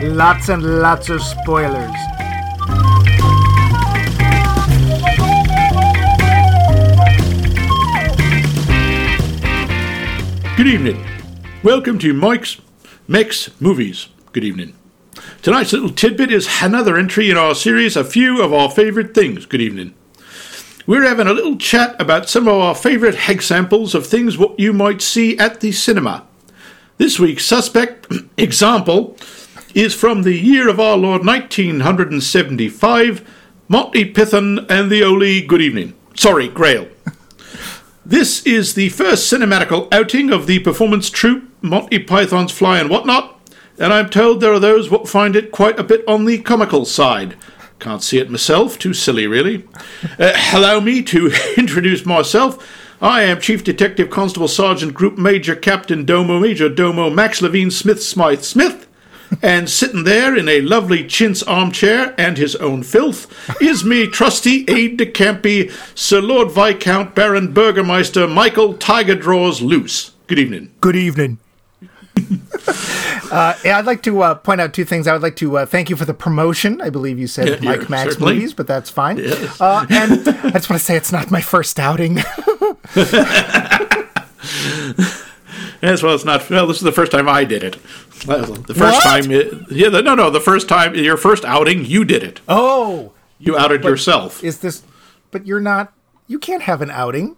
Lots and lots of spoilers. Good evening. Welcome to Mike's Mex Movies. Good evening. Tonight's little tidbit is another entry in our series, A Few of Our Favorite Things. Good evening. We're having a little chat about some of our favorite examples of things what you might see at the cinema. This week's suspect example is from the year of our Lord 1975, Monty Python and the Holy Good Evening. Sorry, Grail. This is the first cinematical outing of the performance troupe Monty Python's Fly and Whatnot, and I'm told there are those what find it quite a bit on the comical side. Can't see it myself, too silly, really. Uh, allow me to introduce myself. I am Chief Detective Constable Sergeant Group Major Captain Domo Major Domo Max Levine Smith Smythe Smith. And sitting there in a lovely chintz armchair and his own filth is me trusty aide de campy Sir Lord Viscount Baron Burgermeister Michael Tiger Draws Loose. Good evening. Good evening. uh, yeah, I'd like to uh, point out two things. I would like to uh, thank you for the promotion. I believe you said Yeah, Mike yeah, Max certainly. movies, but that's fine. Yes. Uh, and I just want to say it's not my first outing. As well, it's not. Well, this is the first time I did it. The first What? time, it, yeah, the, no, no, the first time, your first outing, you did it. oh, You outed yourself. is this? But you're not. You can't have an outing.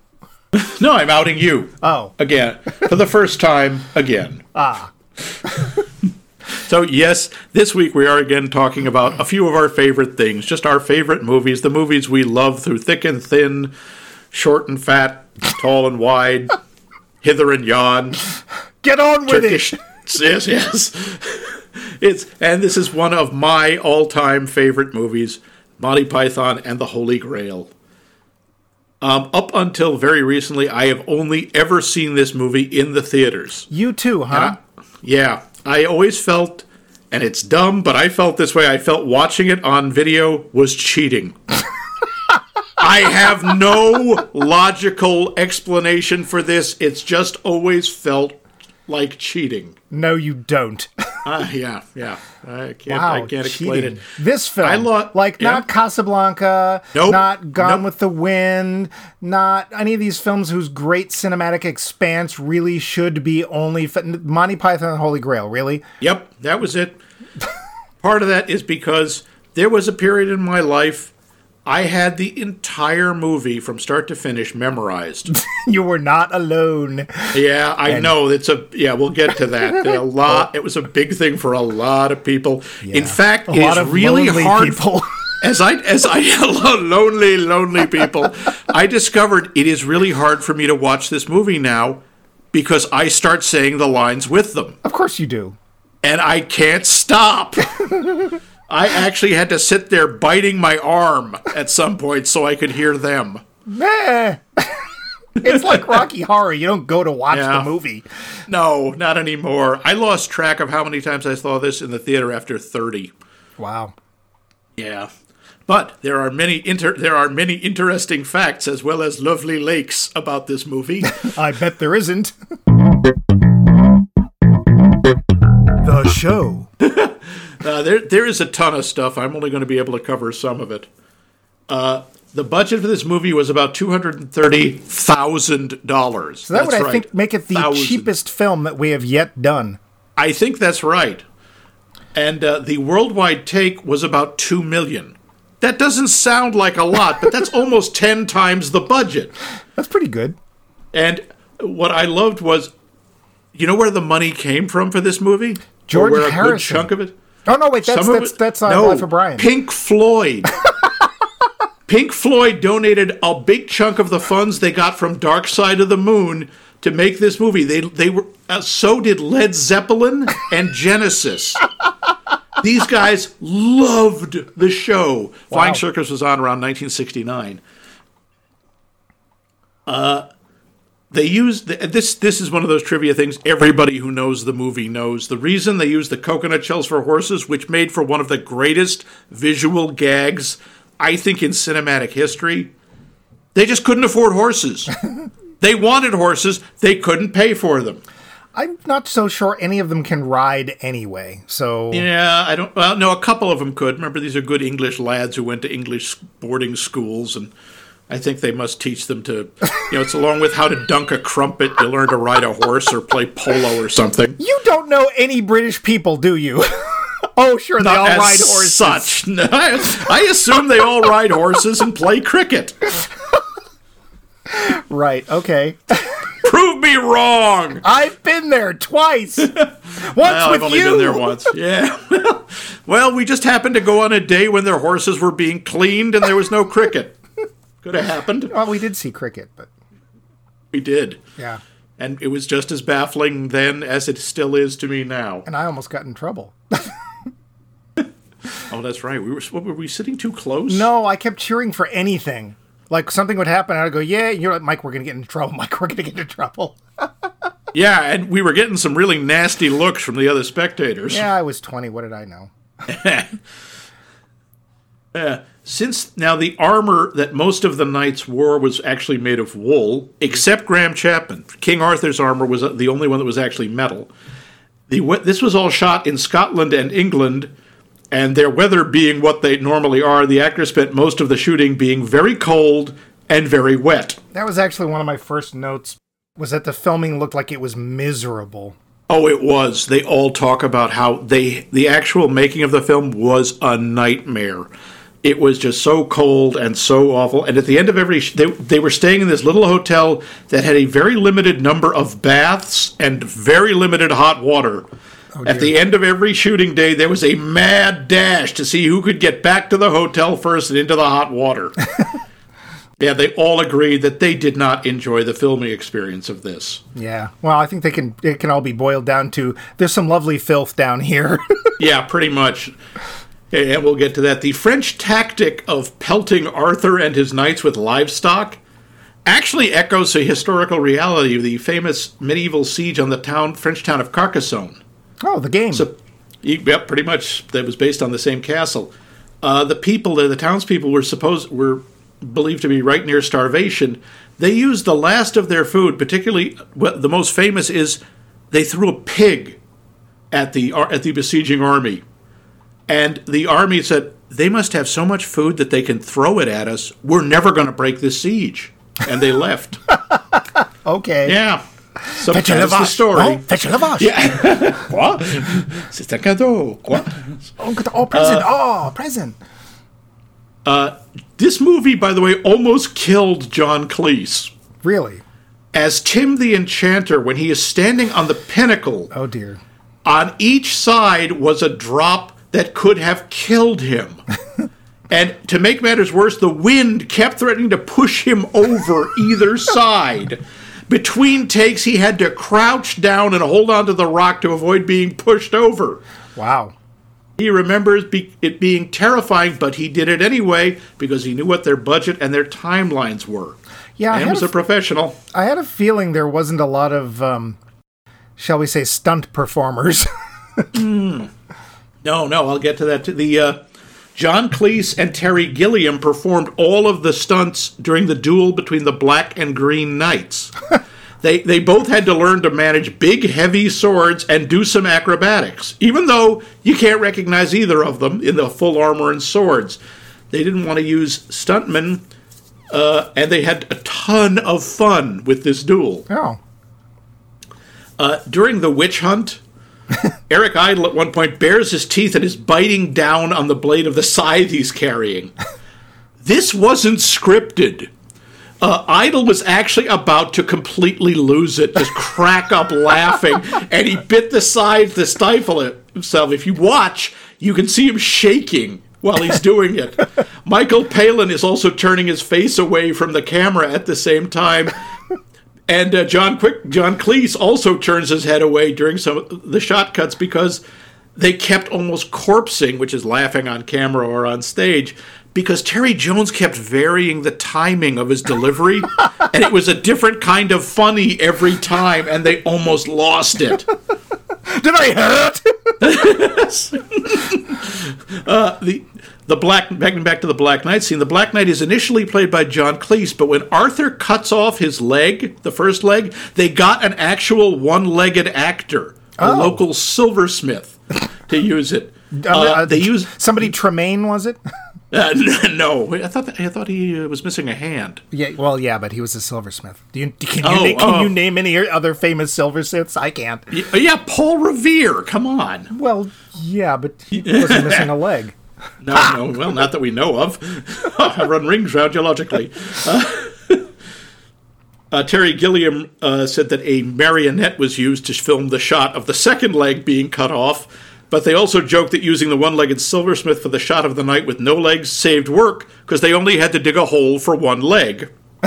No, I'm outing you Oh, again for the first time again. ah, So yes, this week we are again talking about a few of our favorite things, just our favorite movies, the movies we love through thick and thin, short and fat, tall and wide, hither and yon. get on with Turkish. it. Yes, yes. It's and this is one of my all-time favorite movies, Monty Python and the Holy Grail. Um, up until very recently, I have only ever seen this movie in the theaters. You too, huh? Yeah, I always felt, and it's dumb, but I felt this way. I felt watching it on video was cheating. I have no logical explanation for this. It's just always felt like cheating. No, you don't. Uh, yeah, yeah. I can't. Wow, I can't explain cheating. it. This film, I lo- like yeah. not Casablanca, Nope. not Gone Nope. with the Wind, not any of these films whose great cinematic expanse really should be only f- Monty Python and the Holy Grail. Really, Yep, that was it. Part of that is because there was a period in my life I had the entire movie from start to finish memorized. you were not alone. Yeah, I know. It's a yeah. We'll get to that. A lot. Oh. It was a big thing for a lot of people. In fact, A it lot of really lonely hard. people. As I as I lonely lonely people, I discovered it is really hard for me to watch this movie now because I start saying the lines with them, of course, you do. and I can't stop. I actually had to sit there biting my arm at some point so I could hear them. Eh. it's like Rocky Horror. You don't go to watch Yeah. the movie. No, not anymore. I lost track of how many times I saw this in the theater after 30. Wow. Yeah. But there are many inter- there are many interesting facts as well as lovely lakes about this movie. I bet there isn't. the show. Uh, there there is a ton of stuff. I'm only going to be able to cover some of it. Uh, the budget for this movie was about two hundred and thirty thousand dollars. So that would, I think, make it the Thousand. cheapest film that we have yet done. I think that's right. And uh, the worldwide take was about two million. That doesn't sound like a lot, but that's almost ten times the budget. That's pretty good. And what I loved was, you know where the money came from for this movie? George where a good Harrison. chunk of it. Oh no, wait, that's Some that's it- that's uh, no, Life of Brian. Pink Floyd. Pink Floyd donated a big chunk of the funds they got from Dark Side of the Moon to make this movie. They they were uh, so did Led Zeppelin and Genesis. These guys loved the show. Flying Circus was on around 1969. Uh, they used the, this. This is one of those trivia things. Everybody who knows the movie knows the reason they used the coconut shells for horses, which made for one of the greatest visual gags I think in cinematic history. They just couldn't afford horses. they wanted horses. They couldn't pay for them. I'm not so sure any of them can ride anyway. So Yeah, I don't. Well, no, a couple of them could. Remember, these are good English lads who went to English boarding schools, and I think they must teach them to. You know, it's along with how to dunk a crumpet. You learn to ride a horse or play polo or something. you don't know any British people, do you? oh, sure, they all ride horses. Such, I, I assume they all ride horses and play cricket. Right. Okay. Prove me wrong. I've been there twice. Once Well, with I've only you. been there once. Yeah. Well, we just happened to go on a day when their horses were being cleaned and there was no cricket. Could have happened. Well, we did see cricket, but We did. yeah. And it was just as baffling then as it still is to me now. And I almost got in trouble. Oh, that's right. We were what, were we sitting too close? No, I kept cheering for anything. Like something would happen, I'd go, "Yeah." And you're like, "Mike, we're gonna get in trouble. Mike, we're gonna get in trouble." Yeah, and we were getting some really nasty looks from the other spectators. Yeah, I was 20. What did I know? Uh, since now the armor that most of the knights wore was actually made of wool, except Graham Chapman. King Arthur's armor was the only one that was actually metal. The this was all shot in Scotland and England, and their weather being what they normally are, the actors spent most of the shooting being very cold and very wet. That was actually one of my first notes. Was that the filming looked like it was miserable. Oh, it was. They all talk about how they the actual making of the film was a nightmare. It was just so cold and so awful. And at the end of every, sh- they they were staying in this little hotel that had a very limited number of baths and very limited hot water. Oh, at the end of every shooting day, there was a mad dash to see who could get back to the hotel first and into the hot water. yeah, they all agreed that they did not enjoy the filming experience of this. Yeah. Well, I think they can. It can all be boiled down to there's some lovely filth down here. Yeah, pretty much. And we'll get to that. The French tactic of pelting Arthur and his knights with livestock actually echoes a historical reality of the famous medieval siege on the town French town of Carcassonne. oh, the game. So, yep, pretty much that was based on the same castle. Uh, the people there, the townspeople, were supposed were believed to be right near starvation. They used the last of their food, particularly what the most famous is they threw a pig at the at the besieging army, and the army said they must have so much food that they can throw it at us. We're never going to break this siege, and they left. okay. yeah, so that's the story. Oh, fetch a lavache. Quoi? C'est un cadeau. Quoi? Oh, oh, present. Uh, oh, present. Uh, this movie, by the way, almost killed John Cleese. Really? As Tim the Enchanter, when he is standing on the pinnacle, Oh dear. on each side was a drop that could have killed him. and to make matters worse, the wind kept threatening to push him over either side. Between takes, he had to crouch down and hold onto the rock to avoid being pushed over. Wow. He remembers be- it being terrifying, but he did it anyway because he knew what their budget and their timelines were. Yeah, I and had, was a, a professional. I had a feeling there wasn't a lot of, um, shall we say, stunt performers. No, no, I'll get to that. too. The uh, John Cleese and Terry Gilliam performed all of the stunts during the duel between the Black and Green Knights. they they both had to learn to manage big, heavy swords and do some acrobatics, even though you can't recognize either of them in the full armor and swords. They didn't want to use stuntmen, uh, and they had a ton of fun with this duel. oh. Uh, during the witch hunt, Eric Idle at one point bares his teeth and is biting down on the blade of the scythe he's carrying. This wasn't scripted. Uh, Idle was actually about to completely lose it, just crack up laughing, and he bit the scythe to stifle it himself. If you watch, you can see him shaking while he's doing it. Michael Palin is also turning his face away from the camera at the same time. And uh, John Quick, John Cleese also turns his head away during some of the shot cuts because they kept almost corpsing, which is laughing on camera or on stage, because Terry Jones kept varying the timing of his delivery, and it was a different kind of funny every time, and they almost lost it. Did I hurt? the the Black back back to the Black Knight scene. The Black Knight is initially played by John Cleese, but when Arthur cuts off his leg, the first leg, they got an actual one-legged actor, a Oh. local silversmith, to use it. Uh, Uh, they use somebody Tremaine, was it? uh, no. I thought that, I thought he uh, was missing a hand. yeah, well, yeah, but he was a silversmith. Do you can you, Oh, na- can oh. you name any other famous silversmiths? I can't. Yeah, Paul Revere. Come on. Well, yeah, but he wasn't missing a leg. No, no. Well, not that we know of. I run rings round you logically. Uh, uh, Terry Gilliam uh, said that a marionette was used to film the shot of the second leg being cut off, but they also joked that using the one legged silversmith for the shot of the knight with no legs saved work because they only had to dig a hole for one leg.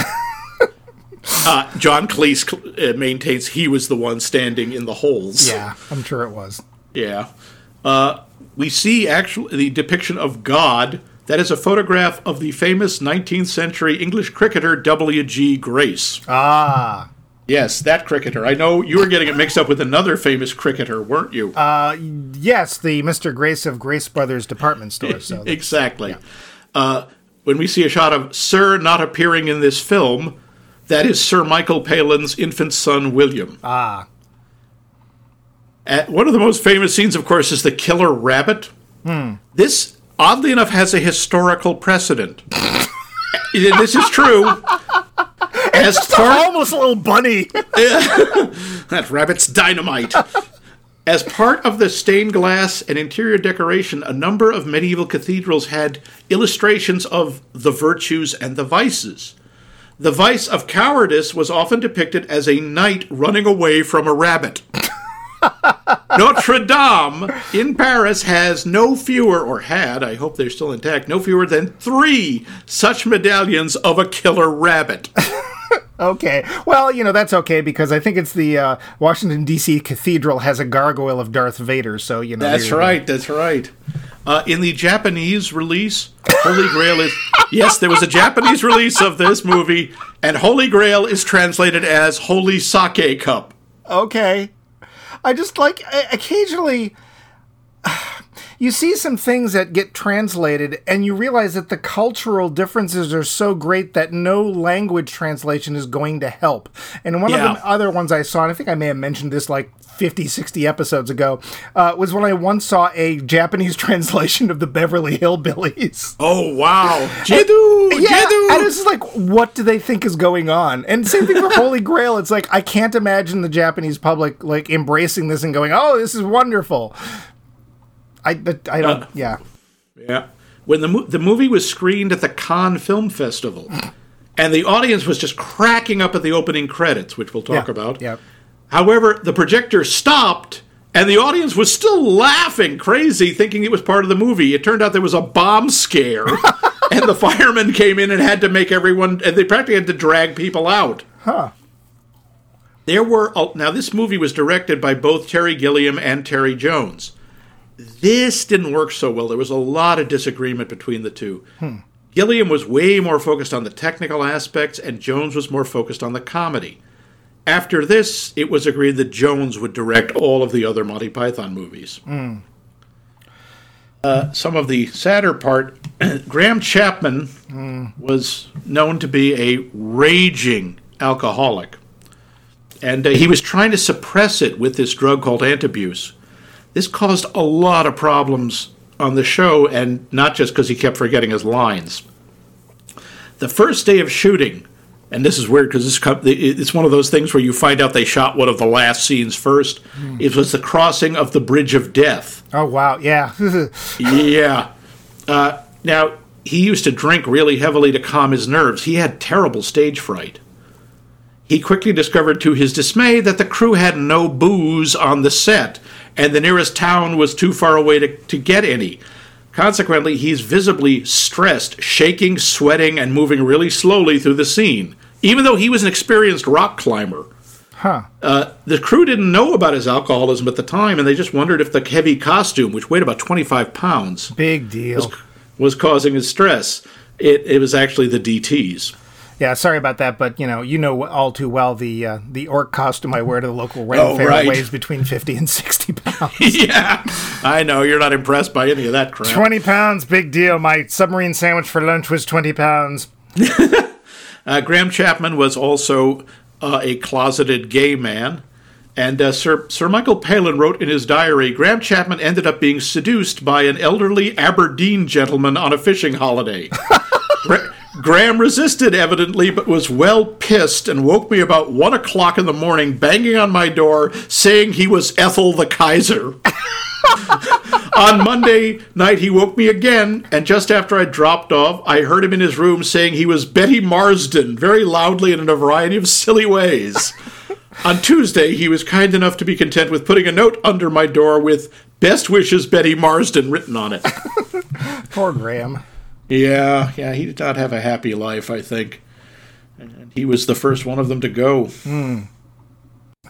uh, John Cleese uh, maintains he was the one standing in the holes. Yeah, I'm sure it was. Yeah. Uh, we see actually the depiction of God. That is a photograph of the famous 19th century English cricketer W.G. Grace. Ah, Yes, that cricketer. I know you were getting it mixed up with another famous cricketer, weren't you? uh, yes, the Mr. Grace of Grace Brothers department store. So exactly. Uh, when we see a shot of Sir not appearing in this film, that is Sir Michael Palin's infant son, William. ah, Uh, one of the most famous scenes, of course, is the killer rabbit. This, oddly enough, has a historical precedent. this is true. As part, almost a little bunny. that rabbit's dynamite. As part of the stained glass and interior decoration, a number of medieval cathedrals had illustrations of the virtues and the vices. The vice of cowardice was often depicted as a knight running away from a rabbit. Notre Dame in Paris has no fewer, or had, I hope they're still intact, no fewer than three such medallions of a killer rabbit. Okay. Well, you know, that's okay because I think it's the uh, Washington, D.C. Cathedral has a gargoyle of Darth Vader. So, you know. That's there you go. right. That's right. Uh, in the Japanese release, Holy Grail is yes, there was a Japanese release of this movie, and Holy Grail is translated as Holy Sake Cup. Okay. I just like occasionally you see some things that get translated and you realize that the cultural differences are so great that no language translation is going to help. And one Yeah. of the other ones I saw, and I think I may have mentioned this like 50, 60 episodes ago, uh, was when I once saw a Japanese translation of the Beverly Hillbillies. Oh wow, Jedu, Yeah, Jedu. and it's just like, what do they think is going on? And same thing for Holy Grail. It's like I can't imagine the Japanese public like embracing this and going, "Oh, this is wonderful." I, but I don't. Uh, yeah, Yeah. When the mo- the movie was screened at the Cannes Film Festival, and the audience was just cracking up at the opening credits, which we'll talk yeah, about. Yeah, However, the projector stopped, and the audience was still laughing crazy, thinking it was part of the movie. It turned out there was a bomb scare, and the firemen came in and had to make everyone, and they practically had to drag people out. huh? There were now this movie was directed by both Terry Gilliam and Terry Jones. This didn't work so well. There was a lot of disagreement between the two. Gilliam was way more focused on the technical aspects, and Jones was more focused on the comedy. After this, it was agreed that Jones would direct all of the other Monty Python movies. Uh, some of the sadder part Graham Chapman was known to be a raging alcoholic and uh, he was trying to suppress it with this drug called antabuse. This caused a lot of problems on the show, and not just because he kept forgetting his lines. The first day of shooting, and this is weird because this it's one of those things where you find out they shot one of the last scenes first. It was the crossing of the Bridge of Death. Oh wow, yeah. Yeah. Uh, now, he used to drink really heavily to calm his nerves. He had terrible stage fright. He quickly discovered to his dismay that the crew had no booze on the set, and the nearest town was too far away to, to get any. Consequently, he's visibly stressed, shaking, sweating, and moving really slowly through the scene, even though he was an experienced rock climber. huh? Uh, the crew didn't know about his alcoholism at the time, and they just wondered if the heavy costume, which weighed about 25 pounds, Big deal. was causing his stress. It, it was actually the DTs. Yeah, sorry about that, but you know, you know all too well the uh, the orc costume I wear to the local Ren Oh, fair right. weighs between fifty and sixty pounds. yeah, I know you're not impressed by any of that crap. twenty pounds, big deal. My submarine sandwich for lunch was twenty pounds. Uh, Graham Chapman was also uh, a closeted gay man. And uh, Sir, Sir Michael Palin wrote in his diary Graham Chapman ended up being seduced by an elderly Aberdeen gentleman on a fishing holiday. Gra- Graham resisted, evidently, but was well pissed and woke me about one o'clock in the morning, banging on my door, saying he was Ethel the Kaiser. On Monday night, he woke me again, and just after I dropped off, I heard him in his room saying he was Betty Marsden very loudly and in a variety of silly ways. On Tuesday, he was kind enough to be content with putting a note under my door with Best wishes, Betty Marsden, written on it. Poor Graham. Yeah, yeah, he did not have a happy life, I think. And he was the first one of them to go.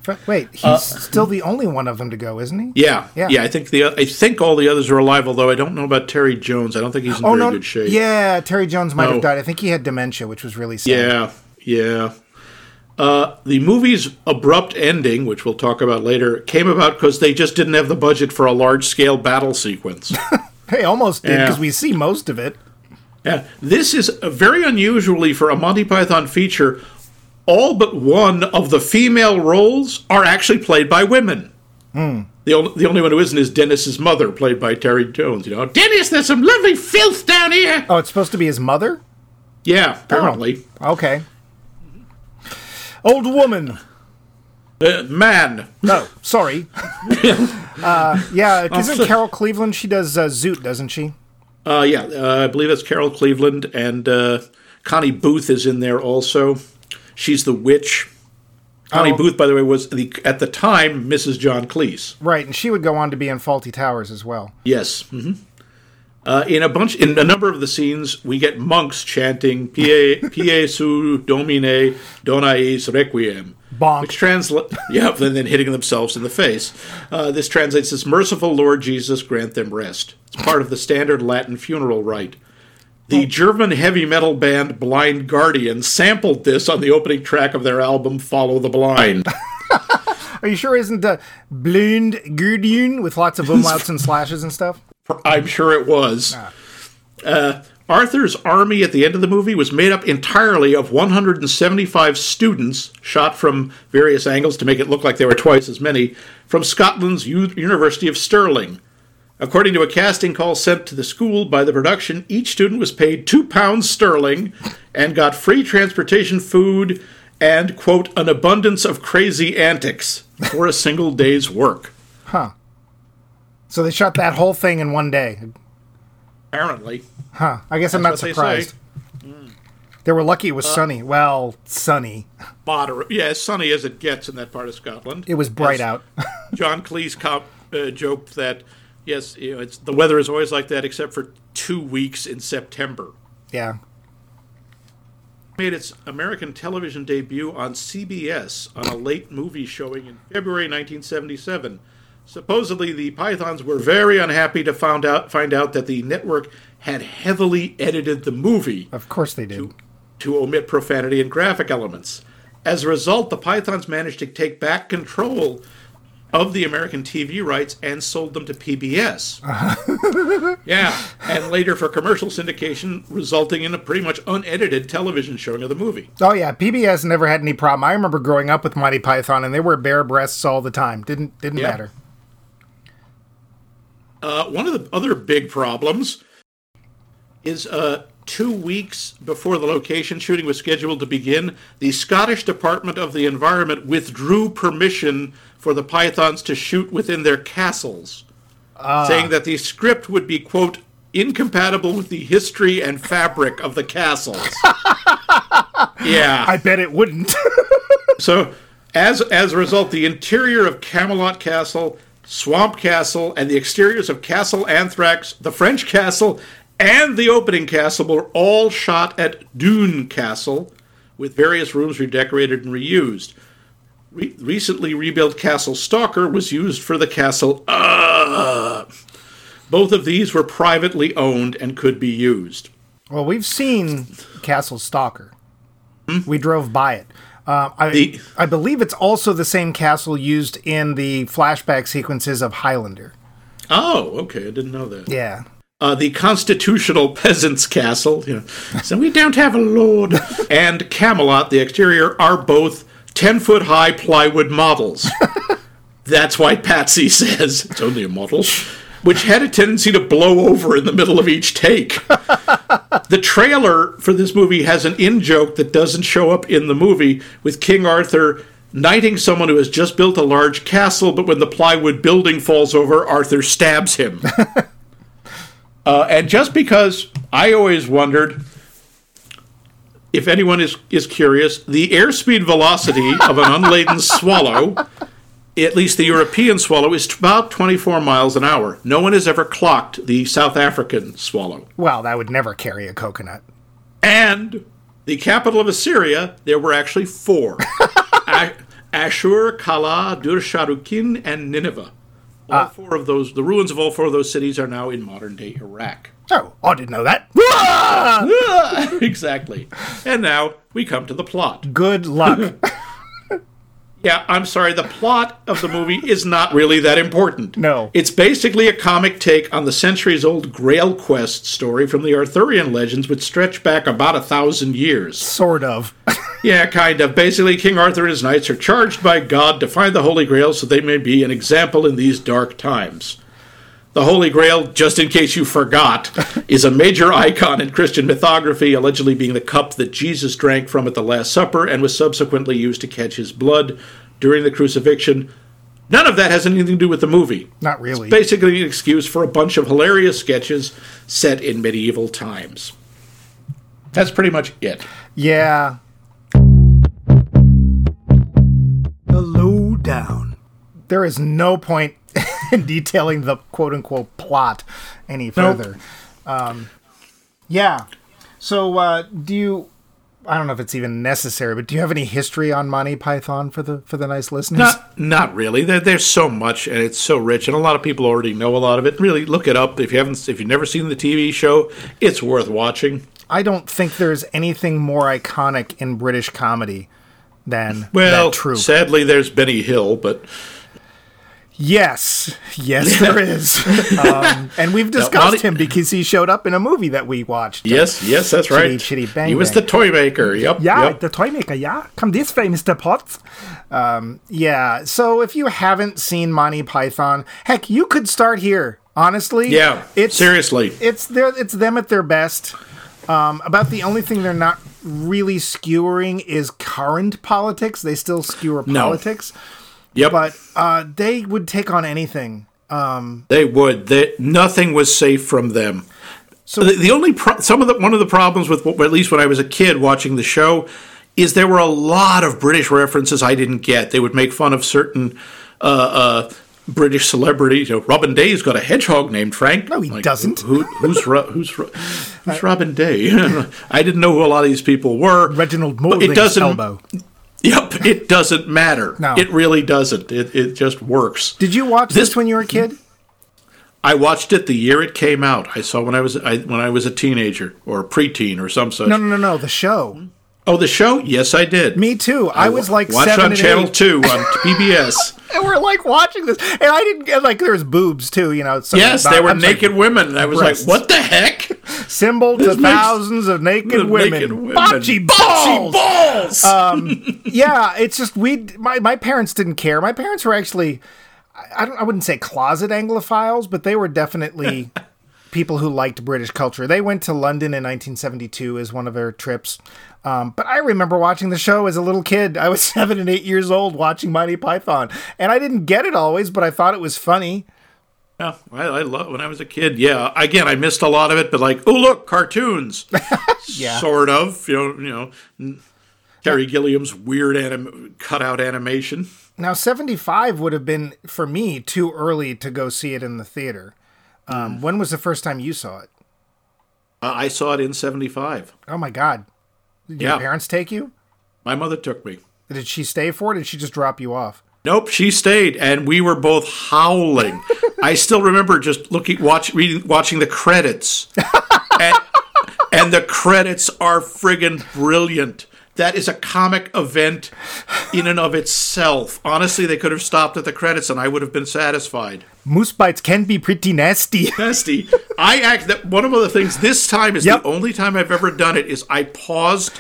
F- Wait, he's still the only one of them to go, isn't he? Yeah, Yeah. yeah, I think the I think all the others are alive. Although I don't know about Terry Jones. I don't think he's in Oh very no! good shape. Yeah, Terry Jones might No. have died. I think he had dementia, which was really sad. Yeah, yeah. Uh, the movie's abrupt ending, which we'll talk about later, came about because they just didn't have the budget for a large scale battle sequence. Hey, almost did Yeah. because we see most of it. Yeah, this is very unusually for a Monty Python feature. All but one of the female roles are actually played by women. The only the only one who isn't is Dennis's mother, played by Terry Jones. You know, Dennis, there's some lovely filth down here. Oh, it's supposed to be his mother. Yeah, apparently, Okay. Old woman. uh, man. No, sorry. uh, yeah, isn't Carol Cleveland? She does uh, Zoot, doesn't she? Uh, yeah, uh, I believe it's Carol Cleveland, and uh, Connie Booth is in there also. She's the witch. Connie Oh. Booth, by the way, was the at the time Mrs. John Cleese. Right, and she would go on to be in Fawlty Towers as well. Yes. hmm Uh, in a bunch, in a number of the scenes, we get monks chanting "Pie, pie su Domine dona eis requiem," Bonk. which translates, yeah, and then hitting themselves in the face. Uh, this translates as "Merciful Lord Jesus, grant them rest." It's part of the standard Latin funeral rite. The German heavy metal band Blind Guardian sampled this on the opening track of their album "Follow the Blind." Are you sure isn't uh, Blind Guardian with lots of umlauts and slashes and stuff? I'm sure it was. Uh, Arthur's army at the end of the movie was made up entirely of 175 students, shot from various angles to make it look like there were twice as many, from Scotland's U- University of Stirling. According to a casting call sent to the school by the production, each student was paid two pounds sterling and got free transportation, food, and, quote, an abundance of crazy antics for a single day's work. Huh. So they shot that whole thing in one day. Apparently. Huh. I guess I'm not they surprised. They were lucky it was sunny. Well, sunny. moderate. Yeah, as sunny as it gets in that part of Scotland. It was bright As out. John Cleese cop, uh, joked that yes, you know, it's the weather is always like that except for two weeks in September. yeah. Made its American television debut on CBS on a late movie showing in February 1977. Supposedly, the Pythons were very unhappy to found out find out that the network had heavily edited the movie Of course they did. to omit profanity and graphic elements. As a result, the Pythons managed to take back control of the American TV rights and sold them to PBS. yeah, and later for commercial syndication, resulting in a pretty much unedited television showing of the movie. Oh yeah, PBS never had any problem. I remember growing up with Monty Python, and they were bare breasts all the time. Didn't didn't Yeah. matter. Uh, one of the other big problems is uh, two weeks before the location shooting was scheduled to begin, the Scottish Department of the Environment withdrew permission for the Pythons to shoot within their castles, saying that the script would be, quote, incompatible with the history and fabric of the castles. yeah. I bet it wouldn't. So, as as a result, the interior of Camelot Castle, Swamp Castle, and the exteriors of Castle Anthrax, the French Castle, and the opening castle were all shot at Doune Castle, with various rooms redecorated and reused. Re- recently rebuilt Castle Stalker was used for the castle. Uh, both of these were privately owned and could be used. well, we've seen Castle Stalker. We drove by it. Uh, I, The- I believe it's also the same castle used in the flashback sequences of Highlander. Oh, okay. I didn't know that. Yeah. uh, the constitutional peasants' castle. You know, so we don't have a lord. and Camelot, the exterior, are both ten foot high plywood models. That's why Patsy says it's only a model, which had a tendency to blow over in the middle of each take. The trailer for this movie has an in joke that doesn't show up in the movie with King Arthur knighting someone who has just built a large castle, but when the plywood building falls over, Arthur stabs him. Uh, and just because I always wondered, if anyone is, is curious, the airspeed velocity of an unladen swallow, at least the European swallow, is about 24 miles an hour. No one has ever clocked the South African swallow. Well, that would never carry a coconut. And the capital of Assyria, there were actually four Ashur, Kala, Dur-Sharukin, and Nineveh. All four of those, the ruins of all four of those cities are now in modern day Iraq. Oh, I didn't know that. Ah! exactly. And now we come to the plot. Good luck. Yeah, I'm sorry, the plot of the movie is not really that important. No. It's basically a comic take on the centuries old Grail Quest story from the Arthurian legends, which stretch back about a thousand years. sort of. Yeah, kind of. Basically, King Arthur and his knights are charged by God to find the Holy Grail so they may be an example in these dark times. The Holy Grail, just in case you forgot, is a major icon in Christian mythography, allegedly being the cup that Jesus drank from at the Last Supper and was subsequently used to catch his blood during the crucifixion. None of that has anything to do with the movie. Not really. Basically, an excuse for a bunch of hilarious sketches set in medieval times. That's pretty much it. Yeah. The lowdown. There is no point in detailing the quote unquote plot any further. Um, yeah. So, uh, do you? I don't know if it's even necessary, but do you have any history on Monty Python for the for the nice listeners? Not, not really. There, there's so much, and it's so rich, and a lot of people already know a lot of it. Really, look it up if you haven't. If you've never seen the TV show, it's worth watching. I don't think there's anything more iconic in British comedy than Well, sadly, there's Benny Hill, but Yes, yes, there is, um, and we've discussed him because he showed up in a movie that we watched. yes, yes, that's right. chitty, bang, he was bang. the toy maker. Yep. Yeah, yep. the toy maker. Yeah, come this way, Mister Potts. Um, yeah. So if you haven't seen Monty Python, heck, you could start here. Honestly, yeah. it's seriously. it's their it's them at their best. Um, about the only thing they're not really skewering is current politics. They still skewer No. Yep. but uh, they would take on anything. They would. They, nothing was safe from them. So- the, the only pro- some of the one of the problems with at least when I was a kid watching the show is there were a lot of British references I didn't get. They would make fun of certain uh, uh, British celebrities. You know, Robin Day's got a hedgehog named Frank. No, he doesn't. Who, who's Ro- who's Ro- who's Robin Day? I didn't know who a lot of these people were. Reginald Maudling's it doesn't. elbow. Yep, it doesn't matter. No. It really doesn't. It it just works. Did you watch this, This- when you were a kid? I watched it the year it came out. I saw when I was I, when I was a teenager or a preteen or some such. No, no, no, no. The show. Oh, the show? Yes, I did. Me too. I was like watched seven on Channel eight. Two on PBS. and we're like watching this, and I didn't get like there's boobs too, you know. So yes, they were I'm naked women. And I was breasts. like, "What the heck?" symbol to This makes- thousands of naked women. naked women. Bocce Bocce balls. balls. Um, yeah, it's just we. My my parents didn't care. My parents were actually, I, I don't. I wouldn't say closet Anglophiles, but they were definitely people who liked British culture. They went to London in 1972 as one of their trips. Um, but I remember watching the show as a little kid. I was seven and eight years old watching Monty Python, and I didn't get it always, but I thought it was funny. yeah, I, I love when I was a kid. Yeah, again, I missed a lot of it, but like, oh look, cartoons. Yeah. sort of. You know, you know, Terry Gilliam's weird anim- cutout animation. Now, 75 would have been, for me, too early to go see it in the theater. Um, when was the first time you saw it? Uh, I saw it in '75. Oh my God. Did Yeah. your parents take you? My mother took me. Did she stay for it? Or did she just drop you off? Nope, she stayed, and we were both howling. I still remember just looking, watch, reading, watching the credits, and, and the credits are friggin' brilliant. That is a comic event in and of itself. Honestly, they could have stopped at the credits and I would have been satisfied. Moose bites can be pretty nasty. Nasty. I act that one of the things this time is Yep. the only time I've ever done it is I paused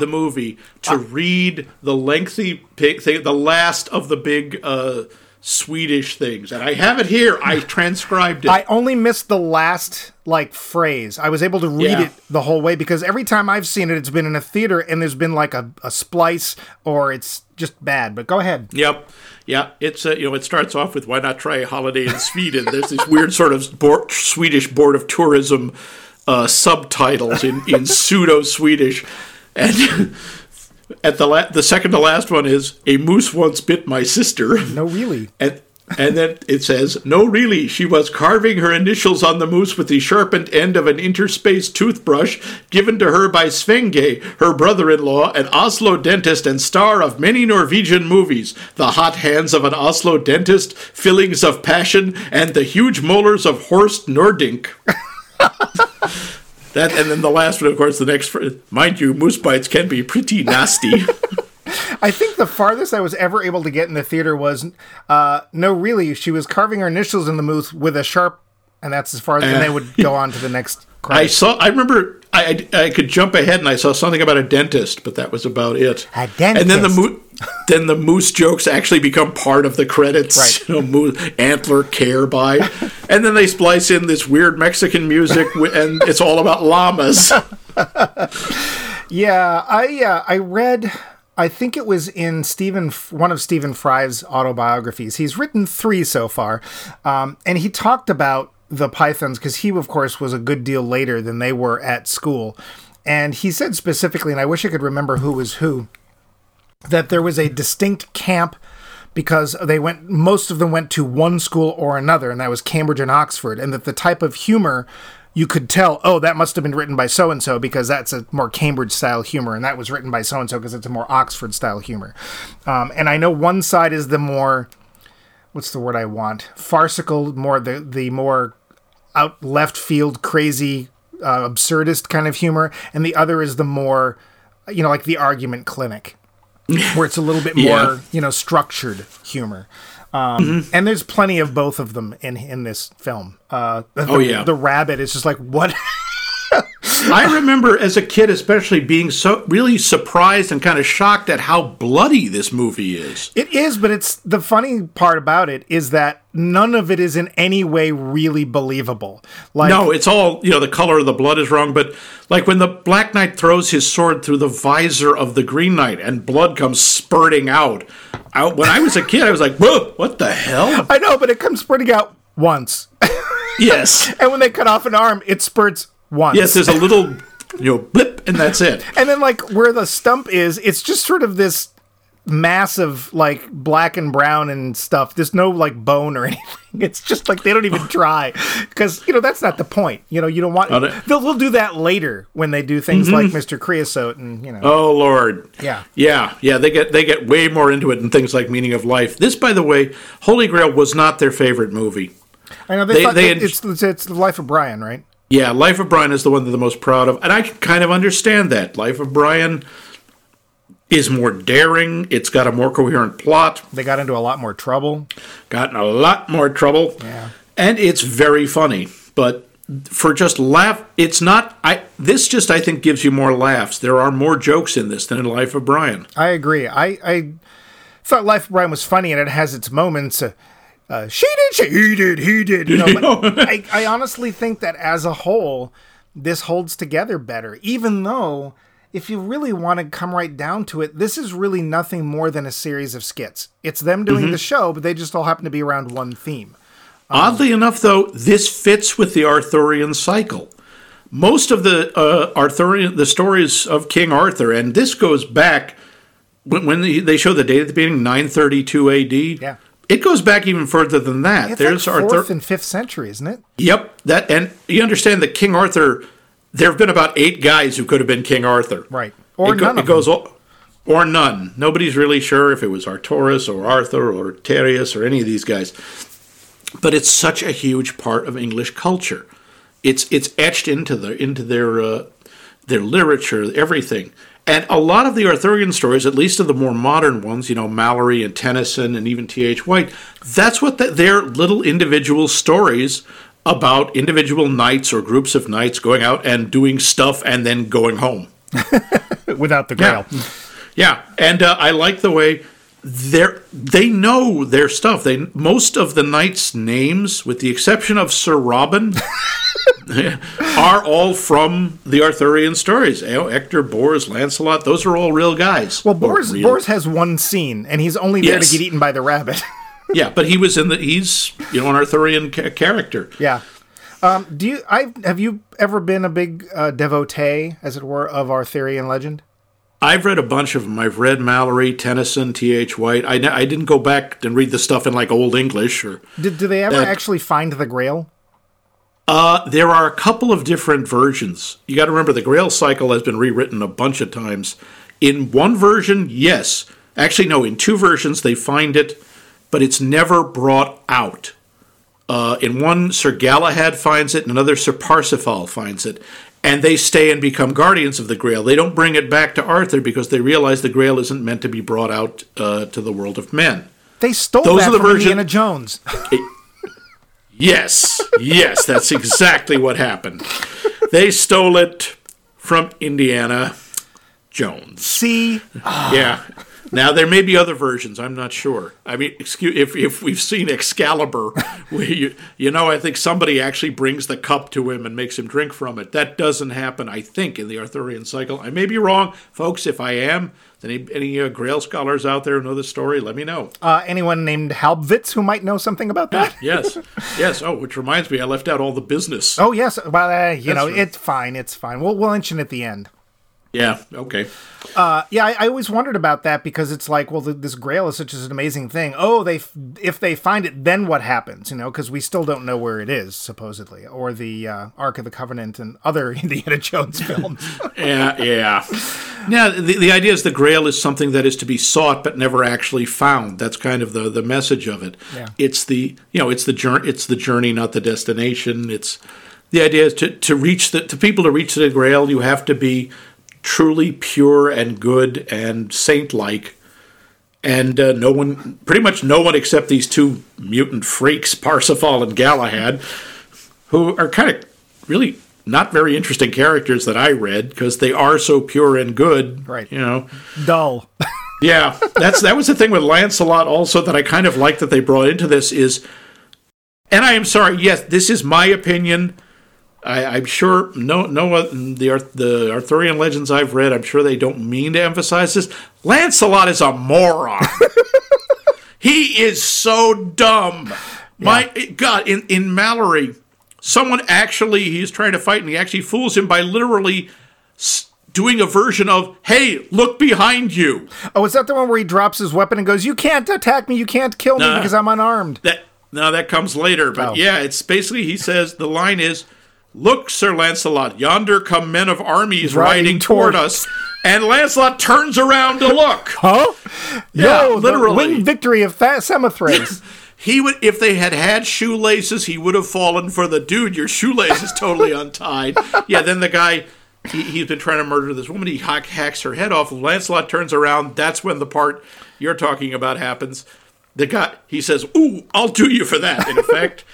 the movie to read the lengthy pig thing, the last of the big uh, Swedish things, and I have it here. I transcribed it. I only missed the last like phrase. I was able to read Yeah. it the whole way because every time I've seen it, it's been in a theater and there's been like a, a splice or it's just bad. But go ahead. Yep. Yeah, it's uh, you know it starts off with why not try a holiday in Sweden? There's this weird sort of board, Swedish board of tourism uh, subtitles in, in pseudo Swedish, and at the la- the second to last one is a moose once bit my sister, No, really. and and then it says no really she was carving her initials on the moose with the sharpened end of an interspaced toothbrush given to her by Svenge, her brother-in-law, an Oslo dentist and star of many Norwegian movies, The Hot Hands of an Oslo Dentist, Fillings of Passion, and The Huge Molars of Horst Nordfink. That and then the last one, of course, the next. Mind you, moose bites can be pretty nasty. I think the farthest I was ever able to get in the theater was uh, no, really. She was carving her initials in the moose with a sharp, and that's as far as. and they would go on to the next. I saw. I remember. I, I I could jump ahead and I saw something about a dentist, but that was about it. A dentist. And then the dentist. mo- then the moose jokes actually become part of the credits. Right. You know, moose, antler care by, and then they splice in this weird Mexican music, and it's all about llamas. Yeah, I uh, I read. I think it was in Stephen, one of Stephen Fry's autobiographies. He's written three so far, um, and he talked about the pythons because he, of course, was a good deal later than they were at school. And he said specifically, and I wish I could remember who was who, that there was a distinct camp because they went most of them went to one school or another and that was Cambridge and Oxford and that the type of humor you could tell oh that must have been written by so and so because that's a more Cambridge style humor and that was written by so and so because it's a more Oxford style humor. Um, and I know one side is the more what's the word I want? Farcical more the the more out left field crazy uh, absurdist kind of humor and the other is the more you know like the argument clinic where it's a little bit more Yeah. you know structured humor um, and there's plenty of both of them in in this film. Uh, the, Oh, yeah. the rabbit is just like what I remember as a kid, especially being so really surprised and kind of shocked at how bloody this movie is. It is, but it's the funny part about it is that none of it is in any way really believable. Like No, it's all you know. The color of the blood is wrong, but like when the Black Knight throws his sword through the visor of the Green Knight and blood comes spurting out. I, when I was a kid, I was like, "Whoa, what the hell?" I know, but it comes spurting out once, yes, and when they cut off an arm, it spurts once. yes. There's a little, you know, blip, and that's it. and then like where the stump is, it's just sort of this massive like black and brown and stuff. There's no like bone or anything. It's just like they don't even try because you know that's not the point. You know you don't want. They- They'll, they'll do that later when they do things mm-hmm. like Mr. Creosote and you know. Oh Lord. Yeah. Yeah, yeah. They get they get way more into it in things like Meaning of Life. This, by the way, Holy Grail was not their favorite movie. I know they, they- thought they it's, it's it's the life of Brian, right? Yeah, Life of Brian is the one they're the most proud of, and I can kind of understand that. Life of Brian is more daring. It's got a more coherent plot. They got into a lot more trouble. Gotten a lot more trouble. Yeah. and it's very funny. But for just laugh, it's not. I this just I think gives you more laughs. There are more jokes in this than in Life of Brian. I agree. I, I thought Life of Brian was funny and it has its moments. Uh, uh, she did, she he did, he did. You know, but I, I honestly think that as a whole, this holds together better. Even though, if you really want to come right down to it, this is really nothing more than a series of skits. It's them doing the show, but they just all happen to be around one theme. Oddly enough, though, this fits with the Arthurian cycle. Most of the uh, Arthurian, the stories of King Arthur, and this goes back when, when they they show the date at the beginning, 932 A.D. Yeah. It goes back even further than that. It's There's like fourth Arthur. and fifth century, isn't it? Yep, that, and you understand that King Arthur. There have been about eight guys who could have been King Arthur. Right. Or it, go- none it of goes them. all, or none. Nobody's really sure if it was Arturus or Arthur or Terrius or any of these guys. But it's such a huge part of English culture. It's it's etched into their into their uh, their literature, everything. And a lot of the Arthurian stories, at least of the more modern ones, you know, Malory and Tennyson and even T.H. White, that's what the, they're little individual stories about individual knights or groups of knights going out and doing stuff and then going home. Without the grail. Yeah, yeah. and uh, I like the way they they know their stuff. They most of the knights' names, with the exception of Sir Robin, are all from the Arthurian stories. You know, Hector, Bors, Lancelot, those are all real guys. Well, Or Bors, Bors has one scene, and he's only there Yes. to get eaten by the rabbit. yeah, but he was in the. He's you know an Arthurian ca- character. yeah. Um, do you? I have you ever been a big uh, devotee, as it were, of Arthurian legend? I've read a bunch of them. I've read Malory, Tennyson, T.H. White. I, I didn't go back and read the stuff in like Old English or Did do they ever Uh, actually find the Grail? Uh, there are a couple of different versions. You got to remember the Grail cycle has been rewritten a bunch of times. In one version, yes. Actually, no, in two versions they find it, but it's never brought out. Uh, in one, Sir Galahad finds it, and another, Sir Parsifal finds it. And they stay and become guardians of the Grail. They don't bring it back to Arthur because they realize the Grail isn't meant to be brought out uh, to the world of men. They stole Those that are the from version- Indiana Jones. Yes, yes, that's exactly what happened. They stole it from Indiana Jones. See, Yeah. Now there may be other versions. I'm not sure. I mean, excuse if if we've seen Excalibur, where you you know I think somebody actually brings the cup to him and makes him drink from it. That doesn't happen. I think in the Arthurian cycle. I may be wrong, folks. If I am, any any uh, Grail scholars out there know the story, let me know. uh, anyone named Halbwitz who might know something about that? yes, yes. Oh, which reminds me, I left out all the business. Oh yes, well, uh, you know, right. it's fine, it's fine. We'll we'll mention at the end. Yeah. Okay. Uh, yeah, I, I always wondered about that because it's like, well, th this Grail is such an amazing thing. Oh, they f- if they find it, then what happens? You know, because we still don't know where it is supposedly, or the uh, Ark of the Covenant and other Indiana Jones films. yeah, yeah. Yeah, the, the idea is the grail is something that is to be sought but never actually found. That's kind of the, the message of it. Yeah. It's the you know, it's the journey it's the journey, not the destination. It's the idea is to, to reach the to people to reach the grail, you have to be truly pure and good and saint like. And uh, no one, pretty much no one except these two mutant freaks, Parsifal and Galahad, who are kind of really not very interesting characters that I read because they are so pure and good. Right. You know. Dull. Yeah, that's that was the thing with Lancelot also that I kind of like that they brought into this is, and I am sorry. Yes, this is my opinion. I, I'm sure no no uh, the the Arthurian legends I've read. I'm sure they don't mean to emphasize this. Lancelot is a moron. he is so dumb. My God, in in Malory, someone actually he's trying to fight and he actually fools him by literally doing a version of "Hey, look behind you." Oh, is that the one where he drops his weapon and goes, "You can't attack me. You can't kill me Nah. because I'm unarmed." That no, that comes later. But Oh. yeah, it's basically he says the line is, "Look, Sir Lancelot, yonder come men of armies Riding riding, toward toward us." And Lancelot turns around to look. Huh? Yeah, Yo, the literally. winged victory of Fa- Samothrace. He would, if they had had shoelaces, he would have fallen for the dude. Your shoelace is totally untied. Yeah, then the guy, he, he's been trying to murder this woman. He hack, hacks her head off. Lancelot turns around. That's when the part you're talking about happens. The guy, he says, "Ooh, I'll do you for that." In effect,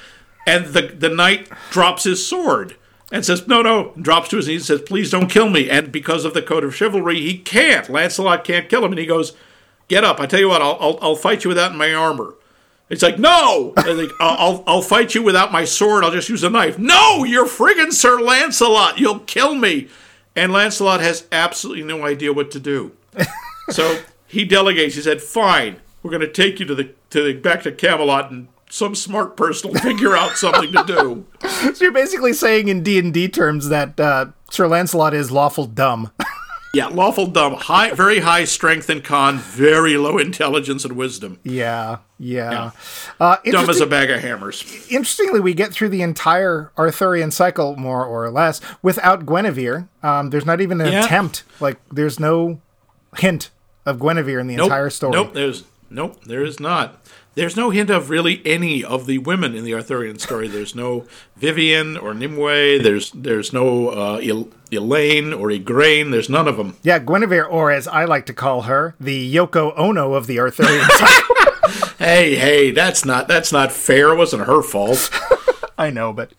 and the the knight drops his sword and says, "No, no," drops to his knees and says, "Please don't kill me." And because of the code of chivalry, he can't. Lancelot can't kill him, and he goes, "Get up! I tell you what, I'll I'll, I'll fight you without my armor." It's like, no! Like, I'll, I'll, I'll fight you without my sword. I'll just use a knife. No! You're friggin' Sir Lancelot. You'll kill me. And Lancelot has absolutely no idea what to do. so he delegates. He said, fine. We're going to take you to the, to the back to Camelot and some smart person will figure out something to do. so you're basically saying in D and D terms that uh, Sir Lancelot is lawful dumb. Yeah, lawful dumb. High, very high strength and con, very low intelligence and wisdom. yeah, yeah. Uh, Dumb as a bag of hammers. interestingly, we get through the entire Arthurian cycle, more or less, without Guinevere. Um, there's not even an Yeah. attempt. Like, there's no hint of Guinevere in the Nope. entire story. Nope, there's nope, there is not. There's no hint of really any of the women in the Arthurian story. There's no Vivian or Nimue. There's there's no uh, El- Elaine or Igraine. There's none of them. Yeah, Guinevere, or as I like to call her, the Yoko Ono of the Arthurian cycle. Hey, hey, that's not that's not fair. It wasn't her fault. I know, but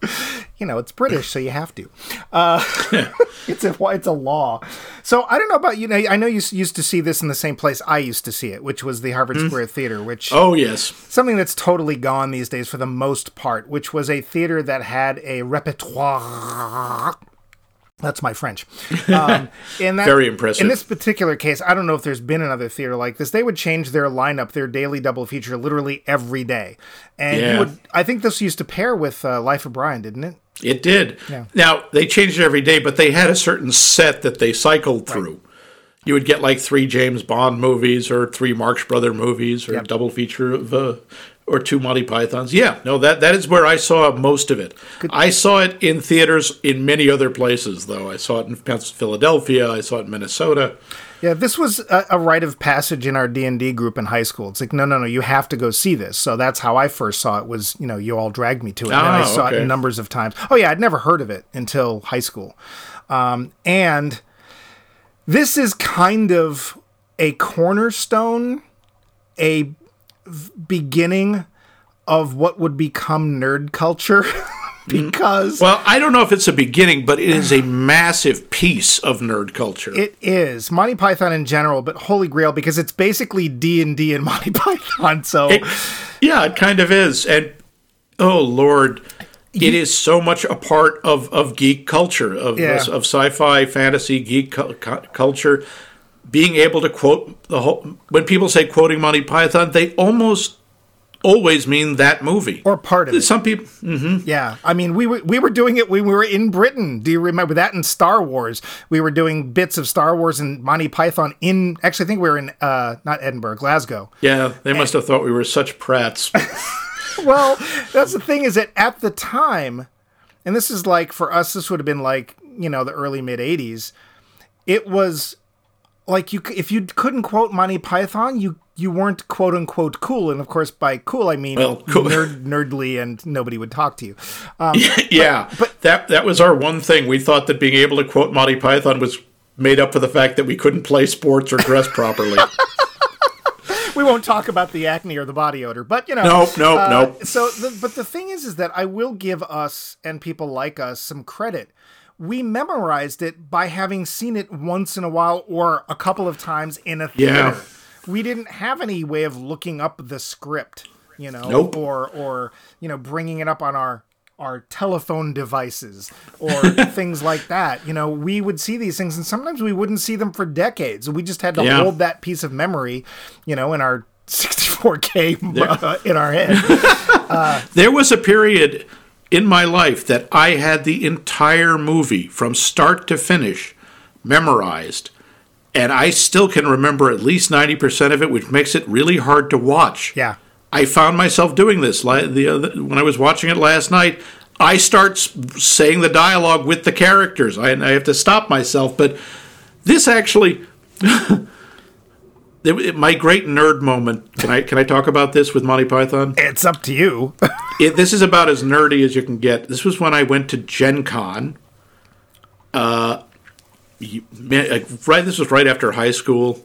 you know it's British, so you have to. Uh, it's a it's a law. So I don't know about you. Know, I know you used to see this in the same place I used to see it, which was the Harvard Square Theater, which Oh yes, something that's totally gone these days for the most part, which was a theater that had a repertoire. That's my French. Um, in that, Very impressive. In this particular case, I don't know if there's been another theater like this. They would change their lineup, their daily double feature, literally every day. And you Yeah. would, I think this used to pair with uh, Life of Brian, didn't it? It did. Yeah. Now they changed it every day, but they had a certain set that they cycled through. You would get like three James Bond movies or three Marx Brother movies or a double feature of uh, or two Monty Pythons. Yeah, no, that that is where I saw most of it. I saw it in theaters in many other places, though. I saw it in Philadelphia. I saw it in Minnesota. Yeah, this was a, a rite of passage in our D and D group in high school. It's like, no, no, no, you have to go see this. So that's how I first saw it. Was you know, you all dragged me to it, and I Oh, saw it okay. numbers of times. Oh yeah, I'd never heard of it until high school, um, and this is kind of a cornerstone, a v- beginning of what would become nerd culture, Mm-hmm. because Well, I don't know if it's a beginning, but it is a massive piece of nerd culture. It is Monty Python in general, but Holy Grail because it's basically D and Monty Python. So It- yeah, it kind of is. And oh Lord, it is so much a part of, of geek culture, of, Yeah. of sci-fi, fantasy, geek cu- culture. Being able to quote the whole when people say quoting Monty Python, they almost always mean that movie. or part of it. Some people, Yeah, I mean we were we were doing it when we were in Britain. Do you remember that in Star Wars? We were doing bits of Star Wars and Monty Python in. Actually, I think we were in uh, not Edinburgh, Glasgow. yeah, they must have thought we were such prats. well, that's the thing is that at the time, and this is like for us, this would have been like you know the early mid '80s. It was like you if you couldn't quote Monty Python, you you weren't quote unquote cool, and of course by cool I mean Well, cool. nerd nerdly, and nobody would talk to you. Um, yeah, but- that that was our one thing. We thought that being able to quote Monty Python was made up for the fact that we couldn't play sports or dress properly. we won't talk about the acne or the body odor, but you know. Nope, nope, uh, nope. So, the, but the thing is, is that I will give us and people like us some credit. We memorized it by having seen it once in a while or a couple of times in a theater. Yeah. We didn't have any way of looking up the script, you know, Nope. or or you know, bringing it up on our our telephone devices or things like that. You know, we would see these things and sometimes we wouldn't see them for decades. We just had to Yeah. hold that piece of memory, you know, in our 64K uh, in our head. There was a period in my life that I had the entire movie from start to finish memorized, and I still can remember at least 90% of it, which makes it really hard to watch. Yeah. I found myself doing this the other, when I was watching it last night. I start saying the dialogue with the characters. I, I have to stop myself, but this actually. my great nerd moment. Can I can I talk about this with Monty Python? It's up to you. it, this is about as nerdy as you can get. This was when I went to Gen Con. Uh, man, like, right. This was right after high school.